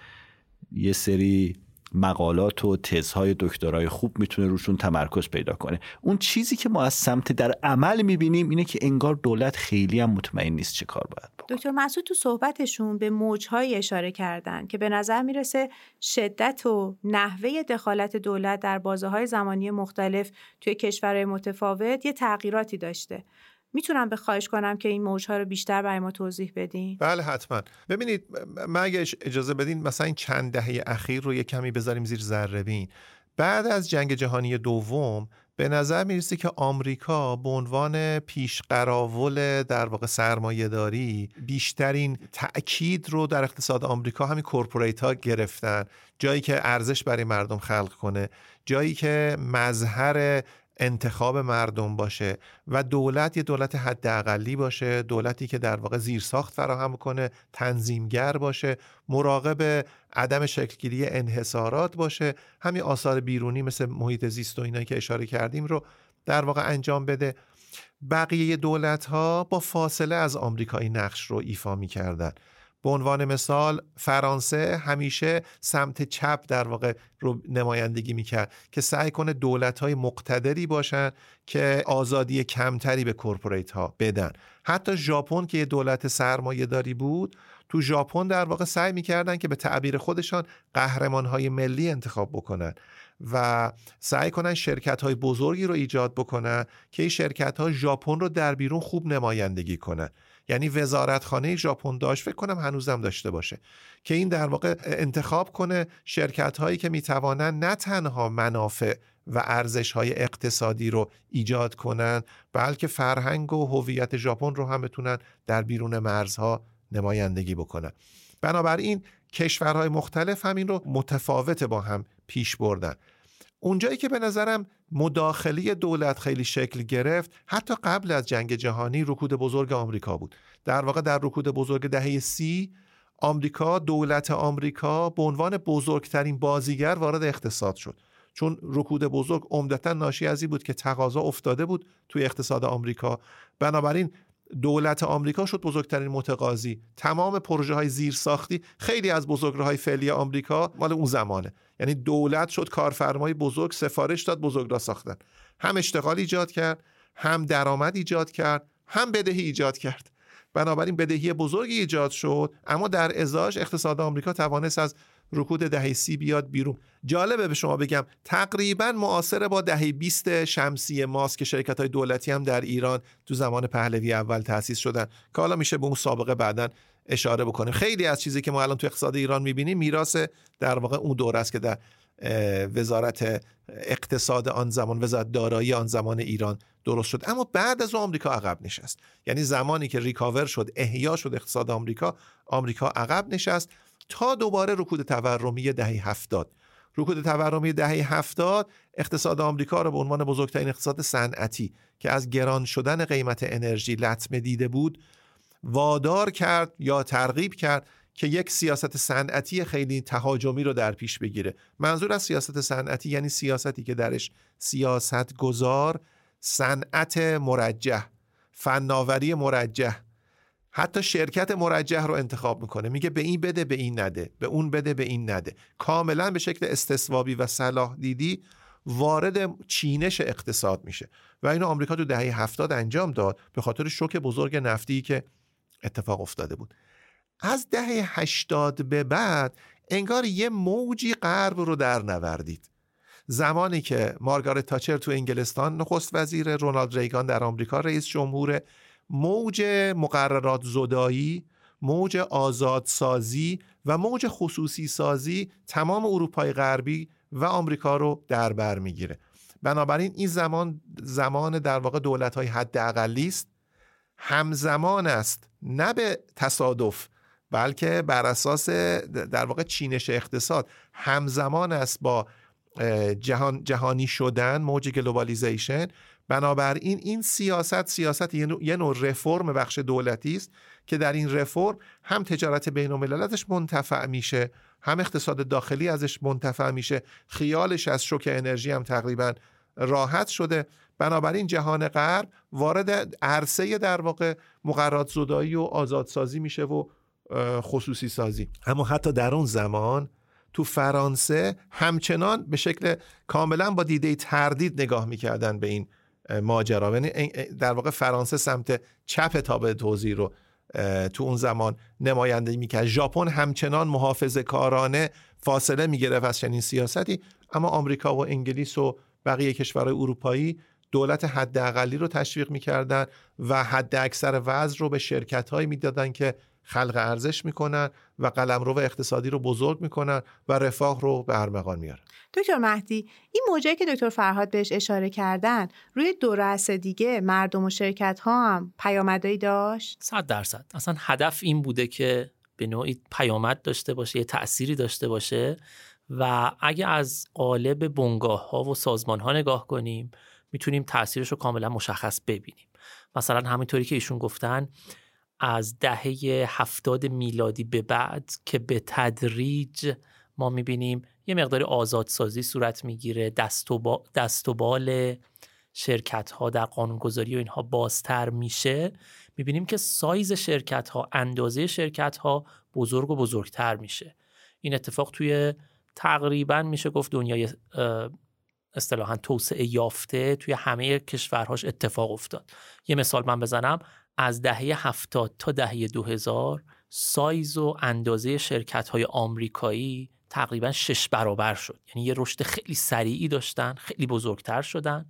یه سری مقالات و تزهای دکترای خوب می‌تونه روشون تمرکز پیدا کنه. اون چیزی که ما از سمت در عمل می‌بینیم اینه که انگار دولت خیلی هم مطمئن نیست چه کار باید بکنه. دکتر مسعود تو صحبتشون به موجهایی اشاره کردن که به نظر می‌رسه شدت و نحوه دخالت دولت در بازه های زمانی مختلف توی کشورهای متفاوت یه تغییراتی داشته. می‌تونم به خواهش کنم که این موجها رو بیشتر برای ما توضیح بدین؟ بله حتما. ببینید من اگه اجازه بدین مثلا این چند دهه اخیر رو یه کمی بذاریم زیر ذره بین. بعد از جنگ جهانی دوم به نظر می‌رسه که آمریکا به عنوان پیشقراول در واقع سرمایه داری بیشترین تأکید رو در اقتصاد آمریکا همین کورپوریت ها گرفتن. جایی که ارزش برای مردم خلق کنه. جایی که مظهر انتخاب مردم باشه و دولت یه دولت حداقلی باشه دولتی که در واقع زیرساخت فراهم کنه تنظیمگر باشه مراقب عدم شکلگیری انحصارات باشه. همین آثار بیرونی مثل محیط زیست و اینایی که اشاره کردیم رو در واقع انجام بده. بقیه دولت ها با فاصله از آمریکایی نقش رو ایفا می‌کردن. به عنوان مثال فرانسه همیشه سمت چپ در واقع رو نمایندگی می‌کرد که سعی کنه دولت های مقتدری باشن که آزادی کمتری به کورپوریت ها بدن. حتی ژاپن که یه دولت سرمایه داری بود تو ژاپن در واقع سعی می‌کردن که به تعبیر خودشان قهرمان های ملی انتخاب بکنن و سعی کنن شرکت های بزرگی رو ایجاد بکنن که این شرکت ها ژاپن رو در بیرون خوب نمایندگی کنن. یعنی وزارتخانه ژاپن داشت فکر کنم هنوزم داشته باشه که این در واقع انتخاب کنه شرکت هایی که می‌توانند نه تنها منافع و ارزش های اقتصادی رو ایجاد کنند بلکه فرهنگ و هویت ژاپن رو هم بتونن در بیرون مرزها نمایندگی بکنن. بنابراین کشورهای مختلف همین رو متفاوت با هم پیش بردن. اونجایی که به نظرم مداخله دولت خیلی شکل گرفت حتی قبل از جنگ جهانی رکود بزرگ آمریکا بود. در واقع در رکود بزرگ دهه سی آمریکا دولت آمریکا به عنوان بزرگترین بازیگر وارد اقتصاد شد. چون رکود بزرگ عمدتا ناشی از این بود که تقاضا افتاده بود توی اقتصاد آمریکا. بنابراین دولت آمریکا شد بزرگترین متقاضی. تمام پروژه های زیرساختی خیلی از بزرگراهای فعلی آمریکا مال اون زمانه. یعنی دولت شد کارفرمای بزرگ سفارش داد بزرگراه ساختن. هم اشتغال ایجاد کرد هم درآمد ایجاد کرد هم بدهی ایجاد کرد. بنابراین بدهی بزرگی ایجاد شد اما در ازاش اقتصاد آمریکا توانست از رکود دهه سی بیاد بیرون. جالبه به شما بگم تقریبا معاصر با دهه 20 شمسی ماست که شرکت های دولتی هم در ایران تو زمان پهلوی اول تأسیس شدن. که حالا میشه به اون سابقه بعدا اشاره بکنیم. خیلی از چیزی که ما الان تو اقتصاد ایران می‌بینیم میراث در واقع اون دوره است که در وزارت اقتصاد آن زمان وزارت دارایی آن زمان ایران درست شد. اما بعد از آمریکا عقب نشست. یعنی زمانی که ریکاور شد احیا شد اقتصاد آمریکا آمریکا عقب نشست. تا دوباره رکود تورمی دهه هفتاد. رکود تورمی دهه هفتاد اقتصاد آمریکا را به عنوان بزرگترین اقتصاد صنعتی که از گران شدن قیمت انرژی لطمه دیده بود وادار کرد یا ترغیب کرد که یک سیاست صنعتی خیلی تهاجمی رو در پیش بگیره. منظور از سیاست صنعتی یعنی سیاستی که درش سیاست گذار صنعت مرجح فناوری مرجح حتی شرکت مرجح رو انتخاب می‌کنه. میگه به این بده به این نده. به اون بده به این نده. کاملا به شکل استثوابی و صلاح دیدی وارد چینش اقتصاد میشه. و اینو آمریکا تو دهه هفتاد انجام داد به خاطر شوک بزرگ نفتی که اتفاق افتاده بود. از دهه هشتاد به بعد انگار یه موجی غرب رو در نوردید. زمانی که مارگارت تاچر تو انگلستان نخست وزیر رونالد ریگان در آمریکا رئیس جمهور موج مقررات زدایی موج آزادسازی و موج خصوصی سازی تمام اروپای غربی و آمریکا رو در بر می‌گیره. بنابراین این زمان زمان در واقع دولت های حد است. همزمان است نه به تصادف بلکه بر اساس در واقع چینش اقتصاد. همزمان است با جهان جهانی شدن موج globalization بنابراین این سیاست سیاست یه نوع رفرم بخش دولتی است که در این رفرم هم تجارت بین الملل ازش منتفع میشه هم اقتصاد داخلی ازش منتفع میشه خیالش از شوک انرژی هم تقریبا راحت شده. بنابراین جهان غرب وارد عرصه در واقع مقررات زدایی و آزادسازی میشه و خصوصی سازی. اما حتی در اون زمان تو فرانسه همچنان به شکل کاملا با دیده تردید نگاه می‌کردن به این ماجرا. یعنی در واقع فرانسه سمت چپ تابع توضیح رو تو اون زمان نمایندگی می‌کرد. ژاپن همچنان محافظه کارانه فاصله می‌گرفت از چنین سیاستی اما آمریکا و انگلیس و بقیه کشورهای اروپایی دولت حداقلی رو تشویق می‌کردن و حد اکثر وضع رو به شرکت هایی می‌دادن که خلق ارزش می‌کنن و قلمرو اقتصادی رو بزرگ می‌کنن و رفاه رو به ارمغان میارن. دکتر مهدی این موجه که دکتر فرهاد بهش اشاره کردن روی دو رأس دیگه مردم و شرکت ها هم پیامدهایی داشت؟ صد درصد. اصلا هدف این بوده که به نوعی پیامد داشته باشه یه تأثیری داشته باشه و اگه از قالب بنگاه ها و سازمان ها نگاه کنیم می‌تونیم تاثیرش رو کاملا مشخص ببینیم. مثلا همینطوری که ایشون گفتن از دهه هفتاد میلادی به بعد که به تدریج ما می‌بینیم یه مقدار آزادسازی صورت می‌گیره دست و, با بال شرکت ها در قانونگذاری و اینها بازتر میشه. می‌بینیم که سایز شرکت ها اندازه شرکت ها بزرگ و بزرگتر میشه. این اتفاق توی تقریبا میشه گفت دنیای اصطلاحا توسعه یافته توی همه کشورهاش اتفاق افتاد. یه مثال من بزنم. از دهه هفتاد تا دهه 2000 سایز و اندازه شرکت های آمریکایی تقریبا شش برابر شد. یعنی یه رشد خیلی سریعی داشتن خیلی بزرگتر شدن.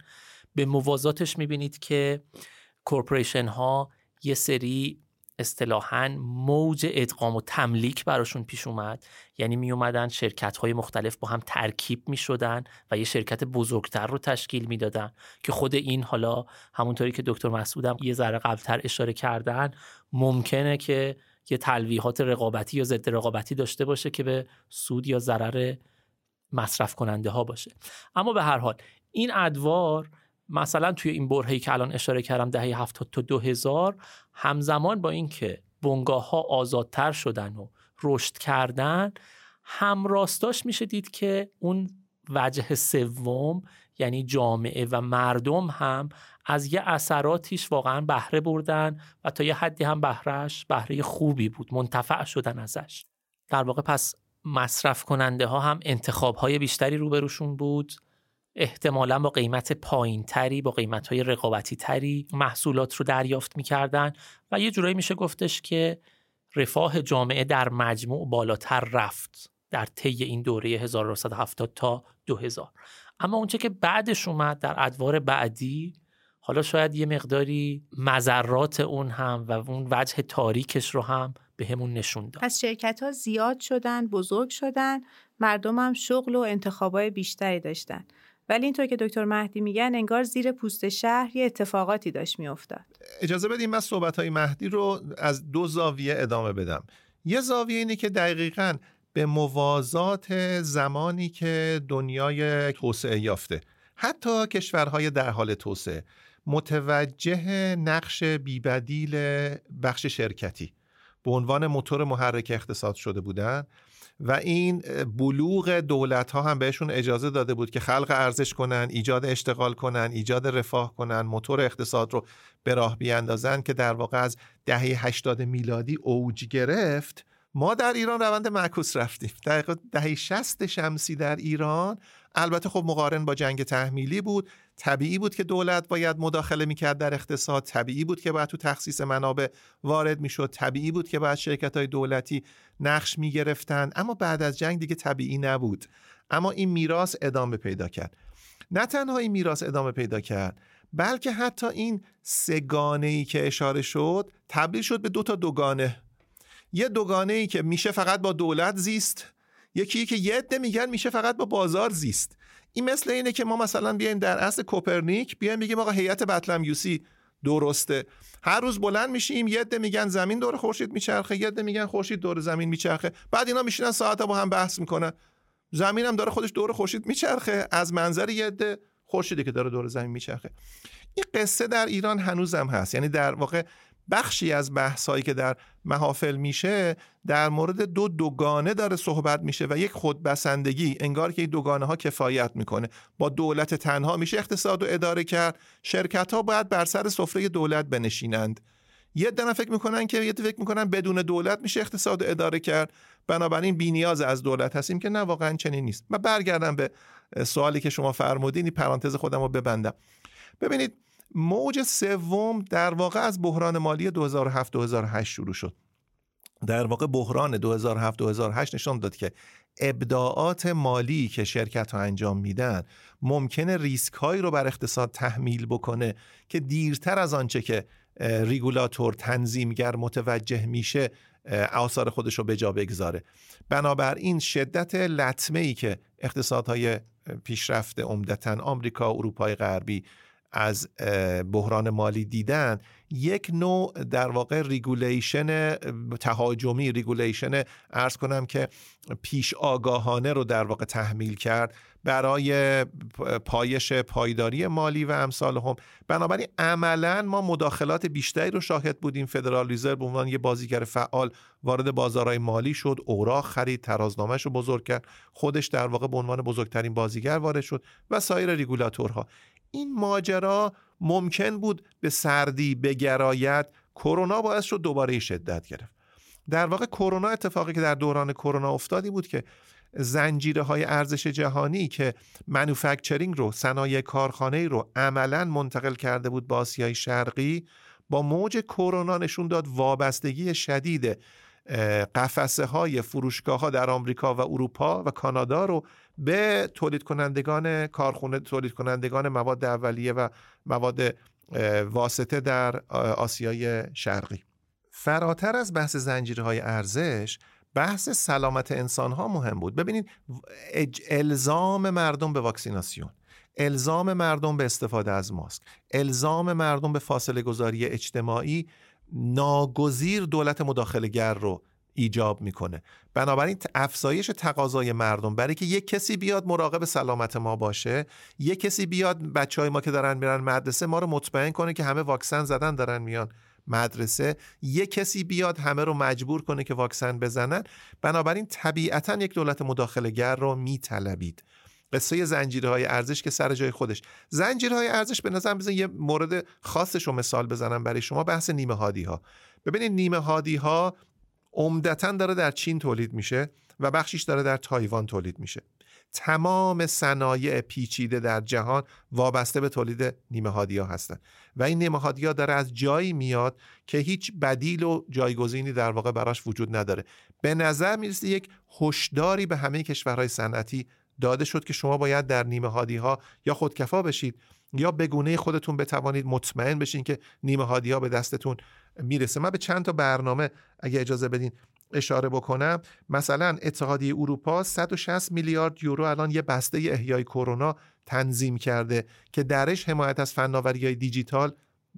به موازاتش می‌بینید که کورپوریشن ها یه سری اصطلاحا موج ادغام و تملیک براشون پیش اومد. یعنی می اومدن شرکت های مختلف با هم ترکیب می شدن و یه شرکت بزرگتر رو تشکیل می‌دادن که خود این حالا همونطوری که دکتر مسعودم یه ذره قبلتر اشاره کردن ممکنه که یه تلویحات رقابتی یا ضد رقابتی داشته باشه که به سود یا ضرر مصرف کننده ها باشه. اما به هر حال این ادوار مثلا توی این برهه‌ای که الان اشاره کردم دهه 70 تا 2000 همزمان با اینکه بنگاه ها آزادتر شدن و رشد کردن همراستاش میشه دید که اون وجه سوم یعنی جامعه و مردم هم از یه اثراتیش واقعا بهره بردن و تا یه حدی هم بهرهش بهره خوبی بود منتفع شدن ازش. در واقع پس مصرف کننده ها هم انتخاب های بیشتری روبروشون بود. احتمالا با قیمت پایین تری با قیمت های رقابتی تری محصولات رو دریافت می‌کردن و یه جورایی میشه گفتش که رفاه جامعه در مجموع بالاتر رفت در طی این دوره 1970 تا 2000 اما اونچه که بعدش اومد در ادوار بعدی حالا شاید یه مقداری مذرات اون هم و اون وجه تاریکش رو هم به همون نشون داد. پس شرکت ها زیاد شدن بزرگ شدن مردم هم شغل و انتخابای بیشتری داشتن. ولی اینطور که دکتر مهدی میگن انگار زیر پوست شهر یه اتفاقاتی داشت میافتاد. اجازه بدیم من صحبت های مهدی رو از دو زاویه ادامه بدم. یه زاویه اینه که دقیقا به موازات زمانی که دنیای توسعه یافته حتی کشورهای در حال توسعه متوجه نقش بیبدیل بخش شرکتی. به عنوان موتور محرک اقتصاد شده بودن و این بلوغ دولت ها هم بهشون اجازه داده بود که خلق ارزش کنن ایجاد اشتغال کنن ایجاد رفاه کنن موتور اقتصاد رو به راه بیاندازن که در واقع از دهه 80 میلادی اوج گرفت. ما در ایران روند معکوس رفتیم. دقیقا دهه 60 شمسی در ایران البته خب مقارن با جنگ تحمیلی بود. طبیعی بود که دولت باید مداخله می‌کرد در اقتصاد. طبیعی بود که باید تو تخصیص منابع وارد می‌شد. طبیعی بود که باید شرکت های دولتی نقش می‌گرفتند. اما بعد از جنگ دیگه طبیعی نبود. اما این میراث ادامه پیدا کرد. نه تنها این میراث ادامه پیدا کرد بلکه حتی این سگانه ای که اشاره شد تبدیل شد به دو تا دوگانه یه دوگانه ای که میشه فقط با دولت زیست یکی که یه عده میگن میشه فقط با بازار زیست. این مثل اینه که ما مثلا بیایم در اصل کوپرنیک بیایم بگیم آقا هیئت بطلمیوسی درسته. هر روز بلند میشیم یه عده میگن زمین دور خورشید میچرخه یه عده میگن خورشید دور زمین میچرخه. بعد اینا میشینن ساعت با هم بحث می‌کنن. زمین هم داره خودش دور خورشید میچرخه از منظر یه عده خورشیدی که داره دور زمین میچرخه. این قصه در ایران هنوزم هست. یعنی در واقع بخشی از بحثایی که در محافل میشه در مورد دو دوگانه داره صحبت میشه و یک خودبسندگی انگار که این دوگانه ها کفایت می‌کنه. با دولت تنها میشه اقتصاد رو اداره کرد. شرکت ها باید بر سر سفره دولت بنشینند. یه دنه فکر می‌کنن که یه فکر می‌کنن بدون دولت میشه اقتصاد رو اداره کرد. بنابراین بینیاز از دولت هستیم که نه واقعا چنین نیست. و برگردم به سوالی که شما فرمودین پرانتز خودم رو ببندم. ببینید موج سوم در واقع از بحران مالی 2007-2008 شروع شد. در واقع بحران 2007-2008 نشان داد که ابداعات مالی که شرکت ها انجام میدن ممکنه ریسک هایی رو بر اقتصاد تحمیل بکنه که دیرتر از آنچه که ریگولاتور تنظیمگر متوجه میشه آثار خودش رو به جا بگذاره. بنابراین شدت لطمه ای که اقتصادهای پیشرفته عمدتا آمریکا اروپای غربی از بحران مالی دیدن یک نوع در واقع regulation تهاجمی regulation عرض کنم که پیش آگاهانه رو در واقع تحمیل کرد برای پایش پایداری مالی و امثالهم. بنابراین عملا ما مداخلات بیشتری رو شاهد بودیم. Federal Reserve به عنوان یه بازیگر فعال وارد بازارهای مالی شد اوراق خرید ترازنامه‌ش رو بزرگ کرد خودش در واقع به عنوان بزرگترین بازیگر وارد شد و سایر ریگولاتورها این ماجرا ممکن بود به سردی بگراید کرونا باعث شد دوباره شدت گرفت. در واقع کرونا اتفاقی که در دوران کرونا افتادی بود که زنجیره های ارزش جهانی که منوفکچرینگ رو صنایع کارخانه رو عملا منتقل کرده بود با آسیای شرقی با موج کرونا نشون داد وابستگی شدید قفسه های فروشگاه ها در آمریکا و اروپا و کانادا رو به تولید کنندگان کارخونه تولید کنندگان مواد اولیه و مواد واسطه در آسیای شرقی. فراتر از بحث زنجیرهای ارزش بحث سلامت انسان ها مهم بود. ببینید الزام مردم به واکسیناسیون الزام مردم به استفاده از ماسک الزام مردم به فاصله گذاری اجتماعی ناگزیر دولت مداخله رو ایجاب می‌کنه. بنابراین افزایش تقاضای مردم برای که یک کسی بیاد مراقب سلامت ما باشه یک کسی بیاد بچه های ما که دارن میرن مدرسه ما رو مطمئن کنه که همه واکسن زدن دارن میان مدرسه. یک کسی بیاد همه رو مجبور کنه که واکسن بزنن. بنابراین طبیعتا یک دولت مداخله رو میطلبید. قصه زنجیره های ارزش که سر جای خودش. زنجیره های ارزش به نظر بزن یه مورد خاصش رو مثال بزنم برای شما بحث نیمه هادی ها ببینید نیمه هادی ها عمدتا داره در چین تولید میشه و بخشیش داره در تایوان تولید میشه. تمام صنایع پیچیده در جهان وابسته به تولید نیمه هادی ها هستن. و این نیمه هادی ها داره از جایی میاد که هیچ بدیل و جایگزینی در واقع براش وجود نداره. به نظر می‌رسه یک هشداری به همه کشورهای صنعتی داده شد که شما باید در نیمه هادی ها یا خودکفا بشید یا بگونه خودتون بتوانید مطمئن بشین که نیمه هادی ها به دستتون می‌رسه. من به چند تا برنامه اگه اجازه بدین اشاره بکنم. مثلا اتحادیه اروپا 160 میلیارد یورو الان یه بسته احیای کرونا تنظیم کرده که درش حمایت از فناوری های دیجیتال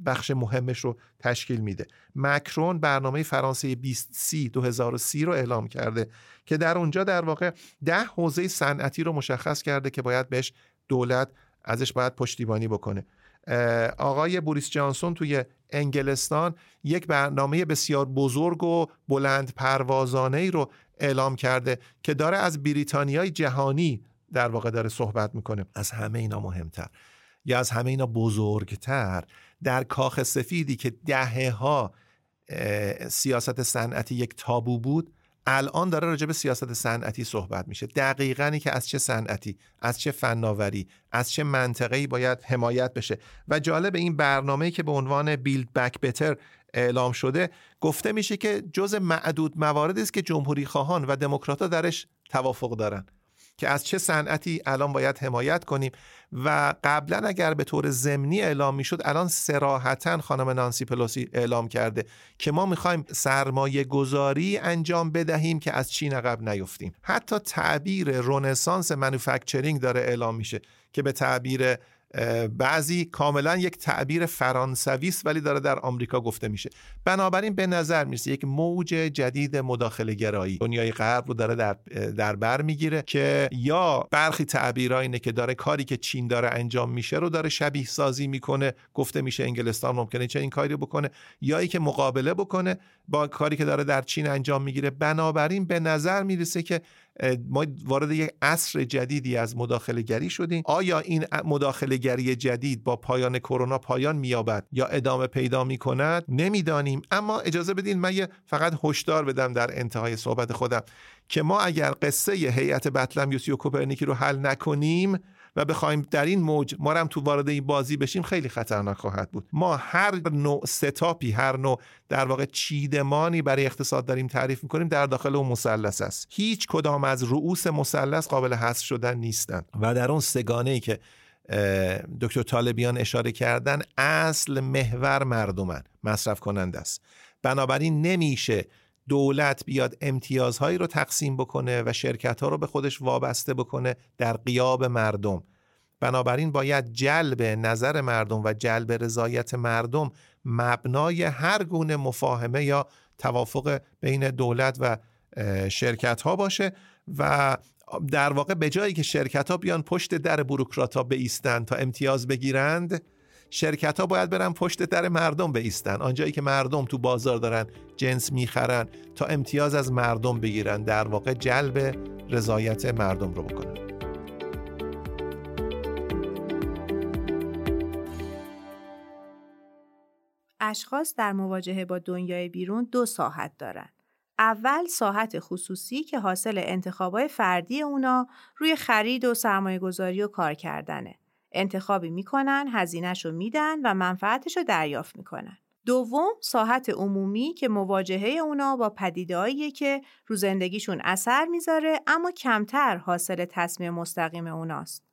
بخش مهمش رو تشکیل میده. مکرون برنامه فرانسه 2030 2030 رو اعلام کرده که در اونجا در واقع ده حوزه صنعتی رو مشخص کرده که باید بهش دولت ازش باید پشتیبانی بکنه. آقای بوریس جانسون توی انگلستان یک برنامه بسیار بزرگ و بلند پروازانه ای رو اعلام کرده که داره از بریتانیای جهانی در واقع داره صحبت می‌کنه. از همه اینا مهمتر. یا از همه اینا بزرگتر در کاخ سفیدی که دهه ها سیاست صنعتی یک تابو بود الان داره راجع به سیاست صنعتی صحبت میشه. دقیقا که از چه صنعتی از چه فناوری از چه منطقه‌ای باید حمایت بشه. و جالب این برنامه‌ای که به عنوان بیلد بک بتر اعلام شده گفته میشه که جز معدود مواردی است که جمهوری خواهان و دموکرات‌ها درش توافق دارن. که از چه صنعتی الان باید حمایت کنیم. و قبلا اگر به طور ضمنی اعلام می‌شد الان سراحتا خانم نانسی پلوسی اعلام کرده که ما می‌خوایم سرمایه گذاری انجام بدهیم که از چین عقب نیفتیم. حتی تعبیر رونسانس منوفکچرینگ داره اعلام میشه که به تعبیر بعضی کاملا یک تعبیر فرانسوی است ولی داره در آمریکا گفته میشه. بنابراین به نظر می‌رسه یک موج جدید مداخله گرایی دنیای غرب رو داره در در بر می‌گیره که یا برخی تعبیرها اینه که داره کاری که چین داره انجام میشه رو داره شبیه سازی می‌کنه. گفته میشه انگلستان ممکنه چه این کاری بکنه یا ای که مقابله بکنه با کاری که داره در چین انجام می‌گیره. بنابراین به نظر می‌رسه که ما وارد یک عصر جدیدی از مداخله گری شدیم. آیا این مداخله گری جدید با پایان کرونا پایان مییابد یا ادامه پیدا می‌کند؟ نمی‌دانیم. اما اجازه بدین من فقط هشدار بدم در انتهای صحبت خودم که ما اگر قصه هیئت بطلمیوس و کوپرنیکی رو حل نکنیم و بخوایم در این موج ما هم تو وارد این بازی بشیم خیلی خطرناک خواهد بود. ما هر نوع ستاپی هر نوع در واقع چیدمانی برای اقتصاد داریم تعریف می‌کنیم در داخل اون مثلث است. هیچ کدام از رؤوس مثلث قابل حذف شدن نیستن. و در اون سگانه ای که دکتر طالبیان اشاره کردن اصل محور مردمن مصرف کننده است. بنابراین نمیشه دولت بیاد امتیازهایی رو تقسیم بکنه و شرکت ها رو به خودش وابسته بکنه در قیاب مردم. بنابراین باید جلب نظر مردم و جلب رضایت مردم مبنای هر گونه مفاهمه یا توافق بین دولت و شرکت ها باشه و در واقع به جایی که شرکت ها بیان پشت در بروکرات ها تا امتیاز بگیرند شرکت ها باید برن پشت در مردم بیستن آنجایی که مردم تو بازار دارن جنس می‌خرن تا امتیاز از مردم بگیرن در واقع جلب رضایت مردم رو بکنن اشخاص در مواجهه با دنیای بیرون دو ساحت دارند. اول ساحت خصوصی که حاصل انتخابای فردی اونا روی خرید و سرمایه گذاری و کار کردنه. انتخابی می‌کنن، هزینهش رو میدن و منفعتش رو دریافت می‌کنن. دوم ساحت عمومی که مواجهه اونا با پدیدهایی که رو زندگیشون اثر می‌ذاره اما کمتر حاصل تصمیم مستقیم اوناست.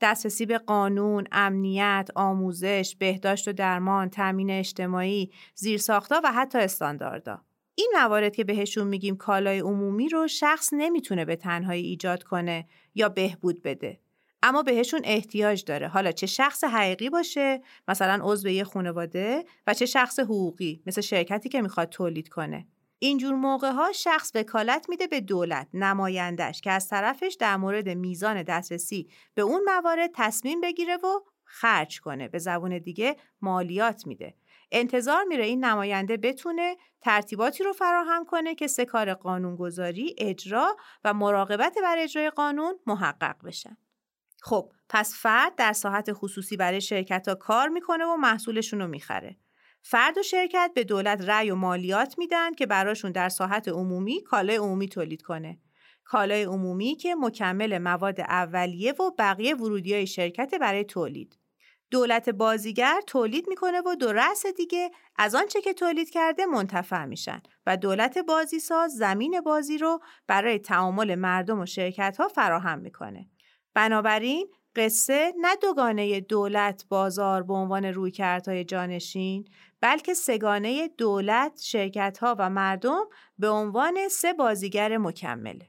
دسترسی به قانون، امنیت، آموزش، بهداشت و درمان، تامین اجتماعی، زیرساختا و حتی استانداردا. این موارد که بهشون میگیم کالای عمومی رو شخص نمی‌تونه به تنهایی ایجاد کنه یا بهبود بده. اما بهشون احتیاج داره. حالا چه شخص حقیقی باشه؟ مثلا عضو یه خانواده و چه شخص حقوقی؟ مثل شرکتی که می‌خواد تولید کنه. اینجور موقع ها شخص وکالت میده به دولت نمایندش که از طرفش در مورد میزان دسترسی به اون موارد تصمیم بگیره و خرج کنه. به زبون دیگه مالیات میده. انتظار میره این نماینده بتونه ترتیباتی رو فراهم کنه که سه کار قانونگذاری، اجرا و مراقبت بر اجرای قانون محقق بشن. خب پس فرد در ساحت خصوصی برای شرکت ها کار می‌کنه و محصولشون رو می‌خره. فرد و شرکت به دولت رأی و مالیات میدن که براشون در ساحت عمومی کالای عمومی تولید کنه. کالای عمومی که مکمل مواد اولیه و بقیه ورودی های شرکت برای تولید. دولت بازیگر تولید می‌کنه و دو رأس دیگه از آنچه که تولید کرده منتفع میشن و دولت بازیساز زمین بازی رو برای تعامل مردم و شرکت ها فراهم می‌کنه. بنابراین قصه نه دوگانه دولت بازار به عنوان رویکردهای جانشین بلکه سگانه دولت شرکتها و مردم به عنوان سه بازیگر مکمله.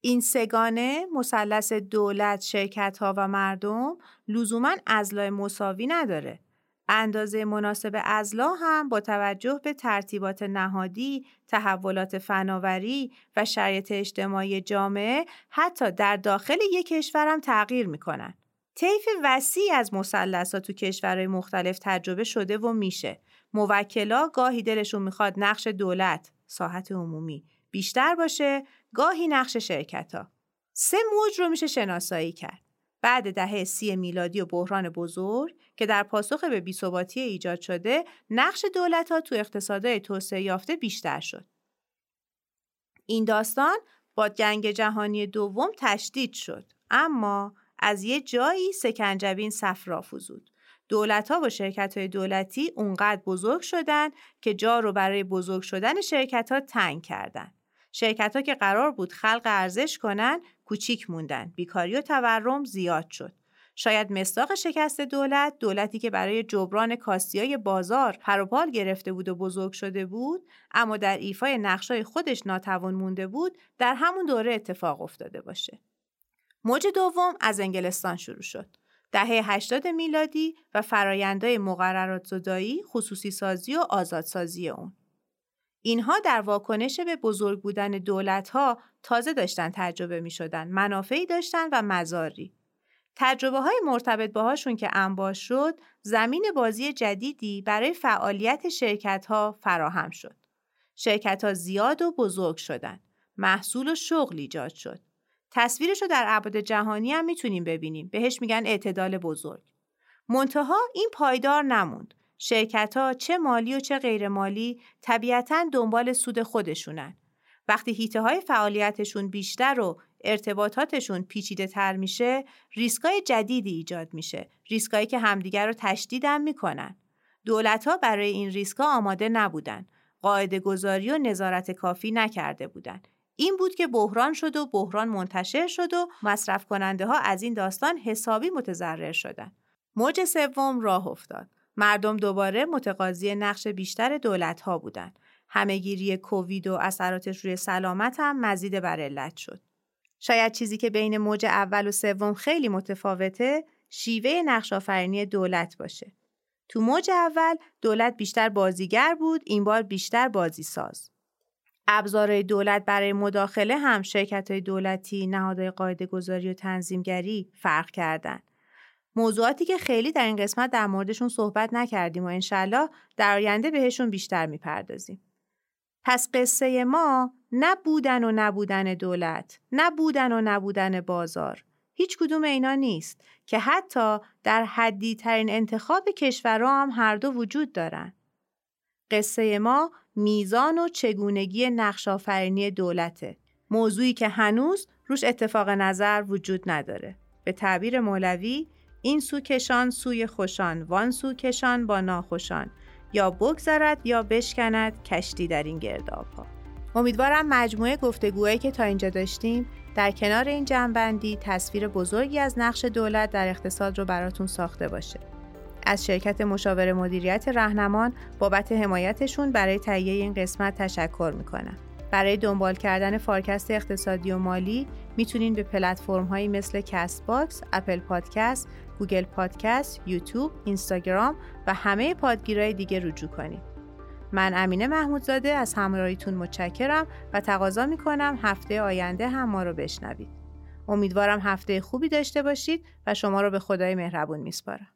این سگانه مثلث دولت شرکتها و مردم لزوما ازلای مساوی نداره. اندازه مناسب ازلا هم با توجه به ترتیبات نهادی، تحولات فناوری و شرایط اجتماعی جامعه حتی در داخل یک کشور هم تغییر می‌کنن. طیف وسیعی از مثلثات تو کشورهای مختلف تجربه شده و میشه. موکلا گاهی دلشون می‌خواد نقش دولت، ساحت عمومی بیشتر باشه، گاهی نقش شرکت ها. سه موج رو میشه شناسایی کرد. بعد دهه سی میلادی و بحران بزرگ که در پاسخ به بیثباتی ایجاد شده نقش دولت ها تو اقتصادهای توسعه یافته بیشتر شد. این داستان با جنگ جهانی دوم تشدید شد اما از یه جایی سکنجبین صفرا فزود. دولت ها و شرکت های دولتی اونقدر بزرگ شدن که جا رو برای بزرگ شدن شرکت ها تنگ کردن. شرکت ها که قرار بود خلق ارزش کنن کوچیک موندن. بیکاری و تورم زیاد شد. شاید مستاق شکست دولت دولتی که برای جبران کاستیای بازار پروپال گرفته بود و بزرگ شده بود اما در ایفای نقشای خودش ناتوان مونده بود در همون دوره اتفاق افتاده باشه موج دوم از انگلستان شروع شد دهه 80 میلادی و فرایندهای مقررات زدایی خصوصی سازی و آزادسازی اون اینها در واکنش به بزرگ بودن دولتها تازه داشتن تجربه می شدن. منافعی داشتن و مزاری. تجربه های مرتبط باهاشون که انباش شد زمین بازی جدیدی برای فعالیت شرکت ها فراهم شد. شرکت ها زیاد و بزرگ شدن. محصول و شغل ایجاد شد. تصویرش رو در ابعاد جهانی هم می‌تونیم ببینیم. بهش میگن اعتدال بزرگ. منتها این پایدار نموند. شرکت ها چه مالی و چه غیر مالی طبیعتا دنبال سود خودشونن. وقتی هیته های فعالیتشون بیشتر و ارتباطاتشون پیچیده تر میشه ریسکای جدیدی ایجاد میشه ریسکایی که همدیگر رو تشدیدم می‌کنن. دولت ها برای این ریسکا آماده نبودن. قاعده گذاری و نظارت کافی نکرده بودن. این بود که بحران شد و بحران منتشر شد و مصرف کننده ها از این داستان حسابی متضرر شدن. موج سوم راه افتاد. مردم دوباره متقاضی نقش بیشتر دولت ها بودند همهگیری کووید و اثراتش روی سلامت هم مزید بر علت شد شاید چیزی که بین موج اول و سوم خیلی متفاوته شیوه نقش آفرینی دولت باشه. تو موج اول دولت بیشتر بازیگر بود، این بار بیشتر بازی ساز. ابزارهای دولت برای مداخله هم شرکت های دولتی، نهادهای قاعده گذاری و تنظیمگری فرق کردن. موضوعاتی که خیلی در این قسمت در موردشون صحبت نکردیم و انشالله در آینده بهشون بیشتر می‌پردازیم. پس قصه ما نه بودن و نبودن دولت، نه بودن و نبودن بازار. هیچ کدوم اینا نیست که حتی در حدی ترین انتخاب کشورها هم هر دو وجود دارن. قصه ما میزان و چگونگی نقش آفرینی دولته. موضوعی که هنوز روش اتفاق نظر وجود نداره. به تعبیر مولوی این سو کشان سوی خوشان وان سو کشان با ناخوشان یا بگذرد یا بشکند کشتی در این گرداب ها. امیدوارم مجموعه گفتگوهایی که تا اینجا داشتیم در کنار این جنبندی تصویر بزرگی از نقش دولت در اقتصاد رو براتون ساخته باشه. از شرکت مشاور مدیریت رهنمان بابت حمایتشون برای تهیه این قسمت تشکر می‌کنم. برای دنبال کردن فارکست اقتصادی و مالی می‌تونین به پلتفرم مثل Castbox، Apple Podcast، Google Podcast، یوتیوب، اینستاگرام و همه پادگیرهای دیگه رجوع کنید. من امینه محمودزاده از همراهیتون متشکرم و تقاضا می‌کنم هفته آینده هم ما رو بشنوید. امیدوارم هفته خوبی داشته باشید و شما رو به خدای مهربون میسپارم.